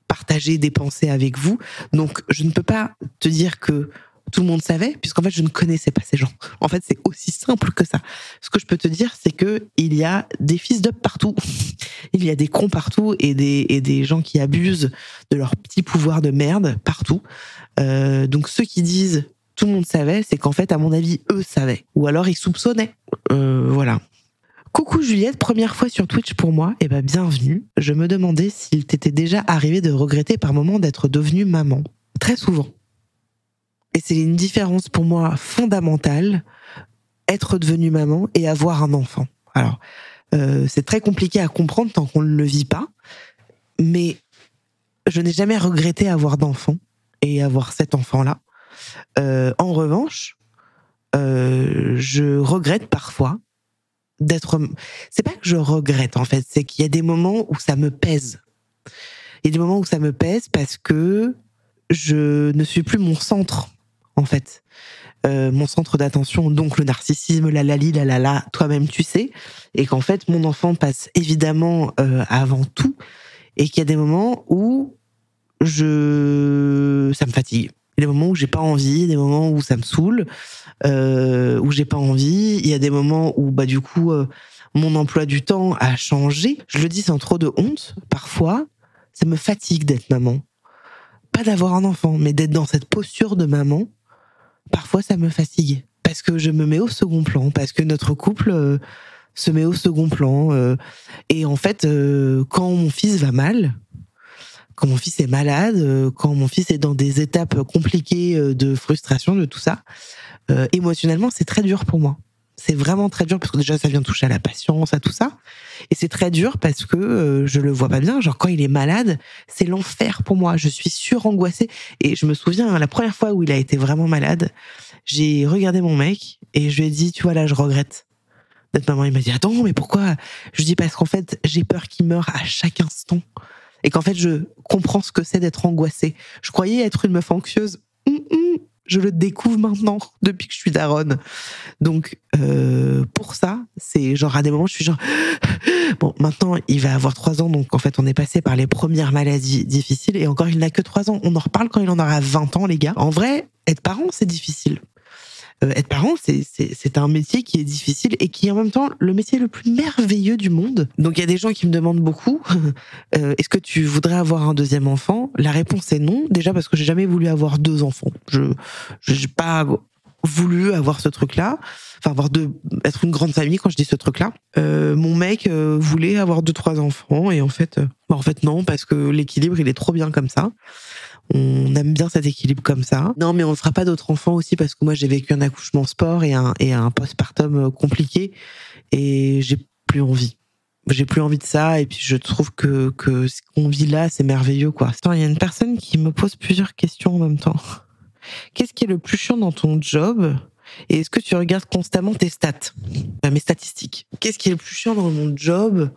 partager des pensées avec vous. Donc je ne peux pas te dire que tout le monde savait, puisqu'en fait, je ne connaissais pas ces gens. En fait, c'est aussi simple que ça. Ce que je peux te dire, c'est que il y a des fils d'up partout. il y a des cons partout et des, et des gens qui abusent de leur petit pouvoir de merde partout. Euh, donc, ceux qui disent tout le monde savait, c'est qu'en fait, à mon avis, eux savaient. Ou alors, ils soupçonnaient. Euh, voilà. Coucou Juliette, première fois sur Twitch pour moi, et eh ben bienvenue. Je me demandais s'il t'était déjà arrivé de regretter par moment d'être devenue maman. Très souvent. Et c'est une différence pour moi fondamentale, être devenue maman et avoir un enfant. Alors, euh, c'est très compliqué à comprendre tant qu'on ne le vit pas, mais je n'ai jamais regretté avoir d'enfant et avoir cet enfant-là. Euh, en revanche, euh, je regrette parfois d'être. C'est pas que je regrette en fait, c'est qu'il y a des moments où ça me pèse. Il y a des moments où ça me pèse parce que je ne suis plus mon centre en fait. Euh, mon centre d'attention, donc le narcissisme, la lali, la la la, toi-même tu sais, et qu'en fait mon enfant passe évidemment euh, avant tout, et qu'il y a des moments où je, ça me fatigue. Des moments où j'ai pas envie, des moments où ça me saoule, euh, où j'ai pas envie. Il y a des moments où bah du coup euh, mon emploi du temps a changé. Je le dis sans trop de honte. Parfois, ça me fatigue d'être maman, pas d'avoir un enfant, mais d'être dans cette posture de maman parfois ça me fatigue parce que je me mets au second plan, parce que notre couple euh, se met au second plan. Euh, et en fait, euh, quand mon fils va mal, quand mon fils est malade, quand mon fils est dans des étapes compliquées de frustration, de tout ça, émotionnellement, c'est très dur pour moi. C'est vraiment très dur parce que déjà ça vient toucher à la patience, à tout ça. Et c'est très dur parce que je le vois pas bien. Genre quand il est malade, c'est l'enfer pour moi. Je suis surangoissée. Et je me souviens, hein, la première fois où il a été vraiment malade, j'ai regardé mon mec et je lui ai dit, tu vois là, je regrette d'être maman. Il m'a dit, attends, mais pourquoi? Je lui dis parce qu'en fait, j'ai peur qu'il meure à chaque instant. Et qu'en fait, je comprends ce que c'est d'être angoissée. Je croyais être une meuf anxieuse. Hum, hum, je le découvre maintenant depuis que je suis daronne. Donc euh, pour ça, c'est genre à des moments je suis genre bon maintenant il va avoir trois ans donc en fait on est passé par les premières maladies difficiles et encore il n'a que trois ans. On en reparle quand il en aura 20 ans les gars. En vrai être parent c'est difficile. Euh, être parent, c'est un métier qui est difficile et qui est en même temps le métier le plus merveilleux du monde. Donc il y a des gens qui me demandent beaucoup, euh, est-ce que tu voudrais avoir un deuxième enfant? La réponse est non. Déjà parce que j'ai jamais voulu avoir deux enfants. Je n'ai pas voulu avoir ce truc-là. Enfin, avoir deux, être une grande famille quand je dis ce truc-là. Euh, mon mec voulait avoir deux, trois enfants et en fait, bah, en fait non, parce que l'équilibre, il est trop bien comme ça. On aime bien cet équilibre comme ça. Non, mais on ne fera pas d'autres enfants aussi parce que moi j'ai vécu un accouchement sport et un, et un postpartum euh, compliqué et j'ai plus envie. j'ai plus envie de ça et puis je trouve que ce qu'on vit là c'est merveilleux quoi. Il y a une personne qui me pose plusieurs questions en même temps. Qu'est-ce qui est le plus chiant dans ton job? Et est-ce que tu regardes constamment tes stats, mes statistiques Qu'est-ce qui est le plus chiant dans mon job?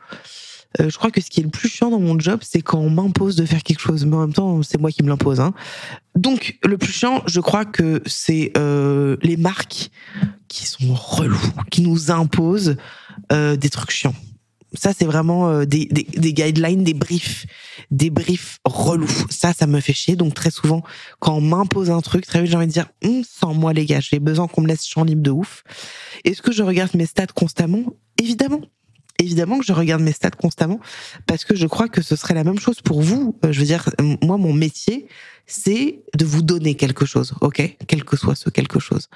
Je crois que ce qui est le plus chiant dans mon job, c'est quand on m'impose de faire quelque chose, mais en même temps, c'est moi qui me l'impose. Hein. Donc, le plus chiant, je crois que c'est euh, les marques qui sont relous, qui nous imposent euh, des trucs chiants. Ça, c'est vraiment euh, des, des, des, guidelines, des briefs, des briefs relous. Ça, ça me fait chier. Donc, très souvent, quand on m'impose un truc, très vite, j'ai envie de dire, hum, sans moi, les gars, j'ai besoin qu'on me laisse champ libre de ouf. Est-ce que je regarde mes stats constamment? Évidemment évidemment que je regarde mes stats constamment parce que je crois que ce serait la même chose pour vous. Euh, je veux dire, moi, mon métier, c'est de vous donner quelque chose, ok, quel que soit ce quelque chose,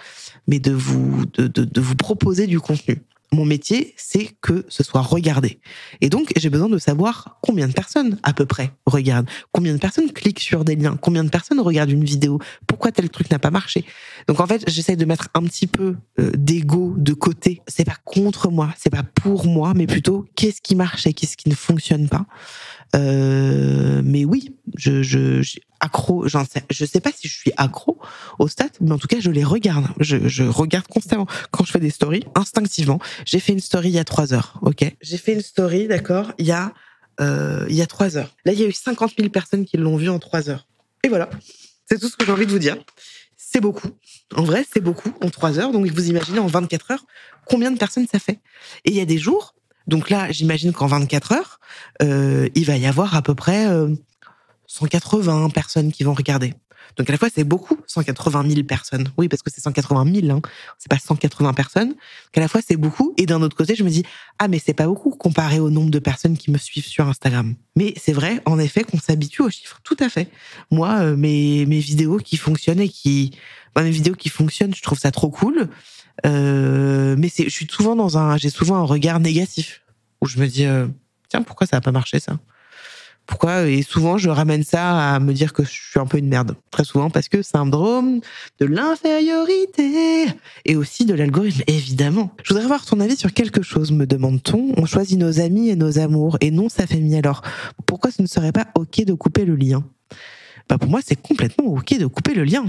mais de vous de, de, de vous proposer du contenu mon métier, c'est que ce soit regardé. Et donc, j'ai besoin de savoir combien de personnes, à peu près, regardent, combien de personnes cliquent sur des liens, combien de personnes regardent une vidéo, pourquoi tel truc n'a pas marché? Donc, en fait, j'essaie de mettre un petit peu euh, d'ego de côté. C'est pas contre moi, c'est pas pour moi, mais plutôt qu'est-ce qui marche et qu'est-ce qui ne fonctionne pas? Euh, mais oui, je, accro, j'en sais, sais pas si je suis accro aux stats, mais en tout cas, je les regarde. Je, regarde constamment. Quand je fais des stories, instinctivement, j'ai fait une story il y a trois heures, ok? J'ai fait une story, d'accord, il y a, euh, y a trois heures. Là, il y a eu 50 000 personnes qui l'ont vue en trois heures. Et voilà. C'est tout ce que j'ai envie de vous dire. C'est beaucoup. En vrai, c'est beaucoup en trois heures. Donc, vous imaginez en 24 heures combien de personnes ça fait. Et il y a des jours, donc là, j'imagine qu'en 24 heures, euh, il va y avoir à peu près euh, 180 personnes qui vont regarder. Donc à la fois c'est beaucoup, 180 000 personnes. Oui, parce que c'est 180 000, hein. c'est pas 180 personnes. Donc à la fois c'est beaucoup, et d'un autre côté je me dis ah mais c'est pas beaucoup comparé au nombre de personnes qui me suivent sur Instagram. Mais c'est vrai, en effet, qu'on s'habitue aux chiffres. Tout à fait. Moi, euh, mes mes vidéos qui fonctionnent et qui, mes vidéos qui fonctionnent, je trouve ça trop cool. Euh, mais je suis souvent dans un, j'ai souvent un regard négatif où je me dis euh, tiens pourquoi ça a pas marché ça? Pourquoi Et souvent, je ramène ça à me dire que je suis un peu une merde. Très souvent, parce que syndrome de l'infériorité et aussi de l'algorithme, évidemment. Je voudrais avoir ton avis sur quelque chose, me demande-t-on. On choisit nos amis et nos amours et non sa famille. Alors, pourquoi ce ne serait pas OK de couper le lien? Bah Pour moi, c'est complètement OK de couper le lien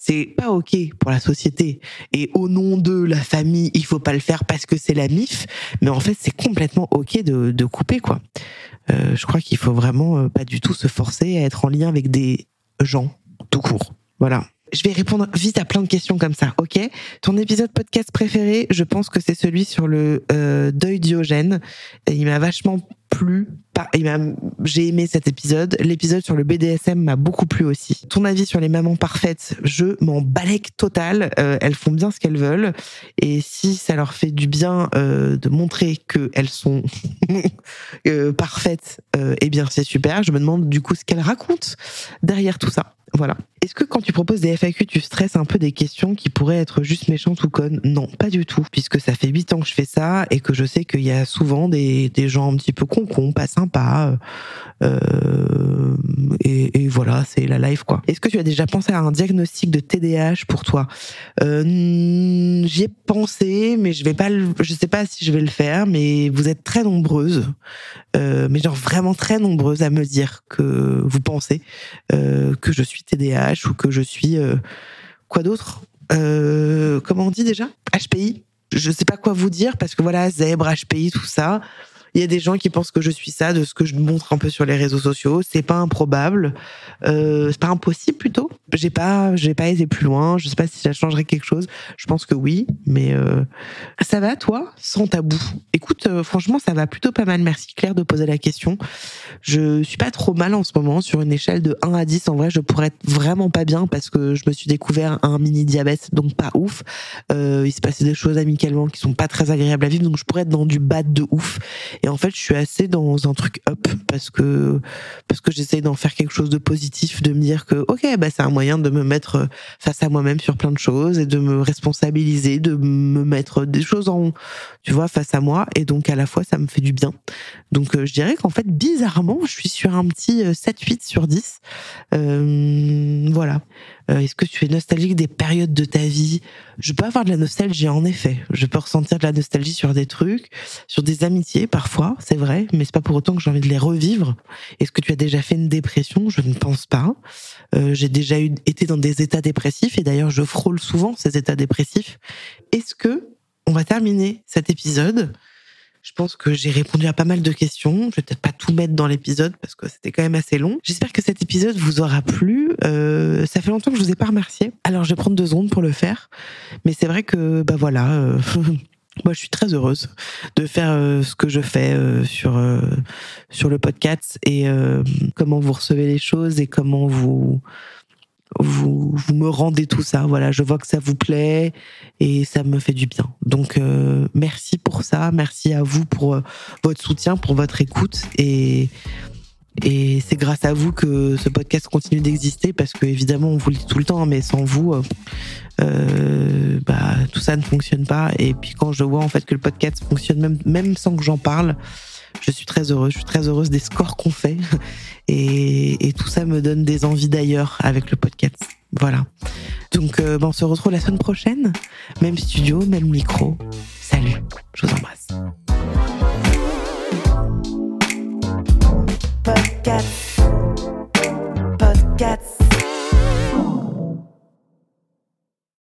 c'est pas ok pour la société. Et au nom de la famille, il faut pas le faire parce que c'est la MIF. Mais en fait, c'est complètement ok de, de couper quoi. Euh, je crois qu'il faut vraiment euh, pas du tout se forcer à être en lien avec des gens tout court. Voilà. Je vais répondre vite à plein de questions comme ça, ok? Ton épisode podcast préféré, je pense que c'est celui sur le euh, deuil diogène. il m'a vachement plu. J'ai aimé cet épisode. L'épisode sur le BDSM m'a beaucoup plu aussi. Ton avis sur les mamans parfaites, je m'en balèque total. Euh, elles font bien ce qu'elles veulent. Et si ça leur fait du bien euh, de montrer qu'elles sont euh, parfaites, eh bien c'est super. Je me demande du coup ce qu'elles racontent derrière tout ça. Voilà. Est-ce que quand tu proposes des FAQ, tu stresses un peu des questions qui pourraient être juste méchantes ou connes? Non, pas du tout, puisque ça fait huit ans que je fais ça et que je sais qu'il y a souvent des, des gens un petit peu concon, pas sympas. Euh, et, et, voilà, c'est la life quoi. Est-ce que tu as déjà pensé à un diagnostic de TDAH pour toi? Euh, J'y ai pensé, mais je vais pas, je sais pas si je vais le faire. Mais vous êtes très nombreuses, euh, mais genre vraiment très nombreuses à me dire que vous pensez euh, que je suis TDAH ou que je suis euh, quoi d'autre? Euh, Comment on dit déjà? HPI je sais pas quoi vous dire parce que voilà, zèbre, HPI, tout ça. Il y a des gens qui pensent que je suis ça de ce que je montre un peu sur les réseaux sociaux. C'est pas improbable, euh, c'est pas impossible plutôt. J'ai pas, j'ai pas été plus loin. Je sais pas si ça changerait quelque chose. Je pense que oui, mais euh, ça va toi, sans tabou. Écoute, euh, franchement, ça va plutôt pas mal. Merci Claire de poser la question. Je suis pas trop mal en ce moment sur une échelle de 1 à 10. En vrai, je pourrais être vraiment pas bien parce que je me suis découvert un mini diabète, donc pas ouf. Il se passait des choses amicalement qui sont pas très agréables à vivre, donc je pourrais être dans du bad de ouf. Et en fait, je suis assez dans un truc up parce que parce que j'essaye d'en faire quelque chose de positif, de me dire que ok, bah c'est un moyen de me mettre face à moi-même sur plein de choses et de me responsabiliser, de me mettre des choses en, tu vois, face à moi. Et donc à la fois, ça me fait du bien. Donc euh, je dirais qu'en fait, bizarrement, je suis sur un petit 7-8 euh, sur 10. Euh, voilà. Est-ce que tu es nostalgique des périodes de ta vie? Je peux avoir de la nostalgie, en effet. Je peux ressentir de la nostalgie sur des trucs, sur des amitiés parfois, c'est vrai, mais c'est pas pour autant que j'ai envie de les revivre. Est-ce que tu as déjà fait une dépression? Je ne pense pas. Euh, j'ai déjà été dans des états dépressifs et d'ailleurs je frôle souvent ces états dépressifs. Est-ce que on va terminer cet épisode je pense que j'ai répondu à pas mal de questions. Je vais peut-être pas tout mettre dans l'épisode parce que c'était quand même assez long. J'espère que cet épisode vous aura plu. Euh, ça fait longtemps que je vous ai pas remercié. Alors je vais prendre deux secondes pour le faire. Mais c'est vrai que bah voilà, euh, moi je suis très heureuse de faire euh, ce que je fais sur sur le podcast et comment vous recevez les choses et comment vous vous, vous me rendez tout ça. Voilà, je vois que ça vous plaît et ça me fait du bien. Donc euh, merci pour ça, merci à vous pour euh, votre soutien, pour votre écoute et et c'est grâce à vous que ce podcast continue d'exister parce que évidemment on vous le dit tout le temps, mais sans vous, euh, euh bah tout ça ne fonctionne pas. Et puis quand je vois en fait que le podcast fonctionne même même sans que j'en parle, je suis très heureuse. Je suis très heureuse des scores qu'on fait. Et, tout ça me donne des envies d'ailleurs avec le podcast. Voilà. Donc, euh, on se retrouve la semaine prochaine. Même studio, même micro. Salut. Je vous embrasse. Podcast. Podcast.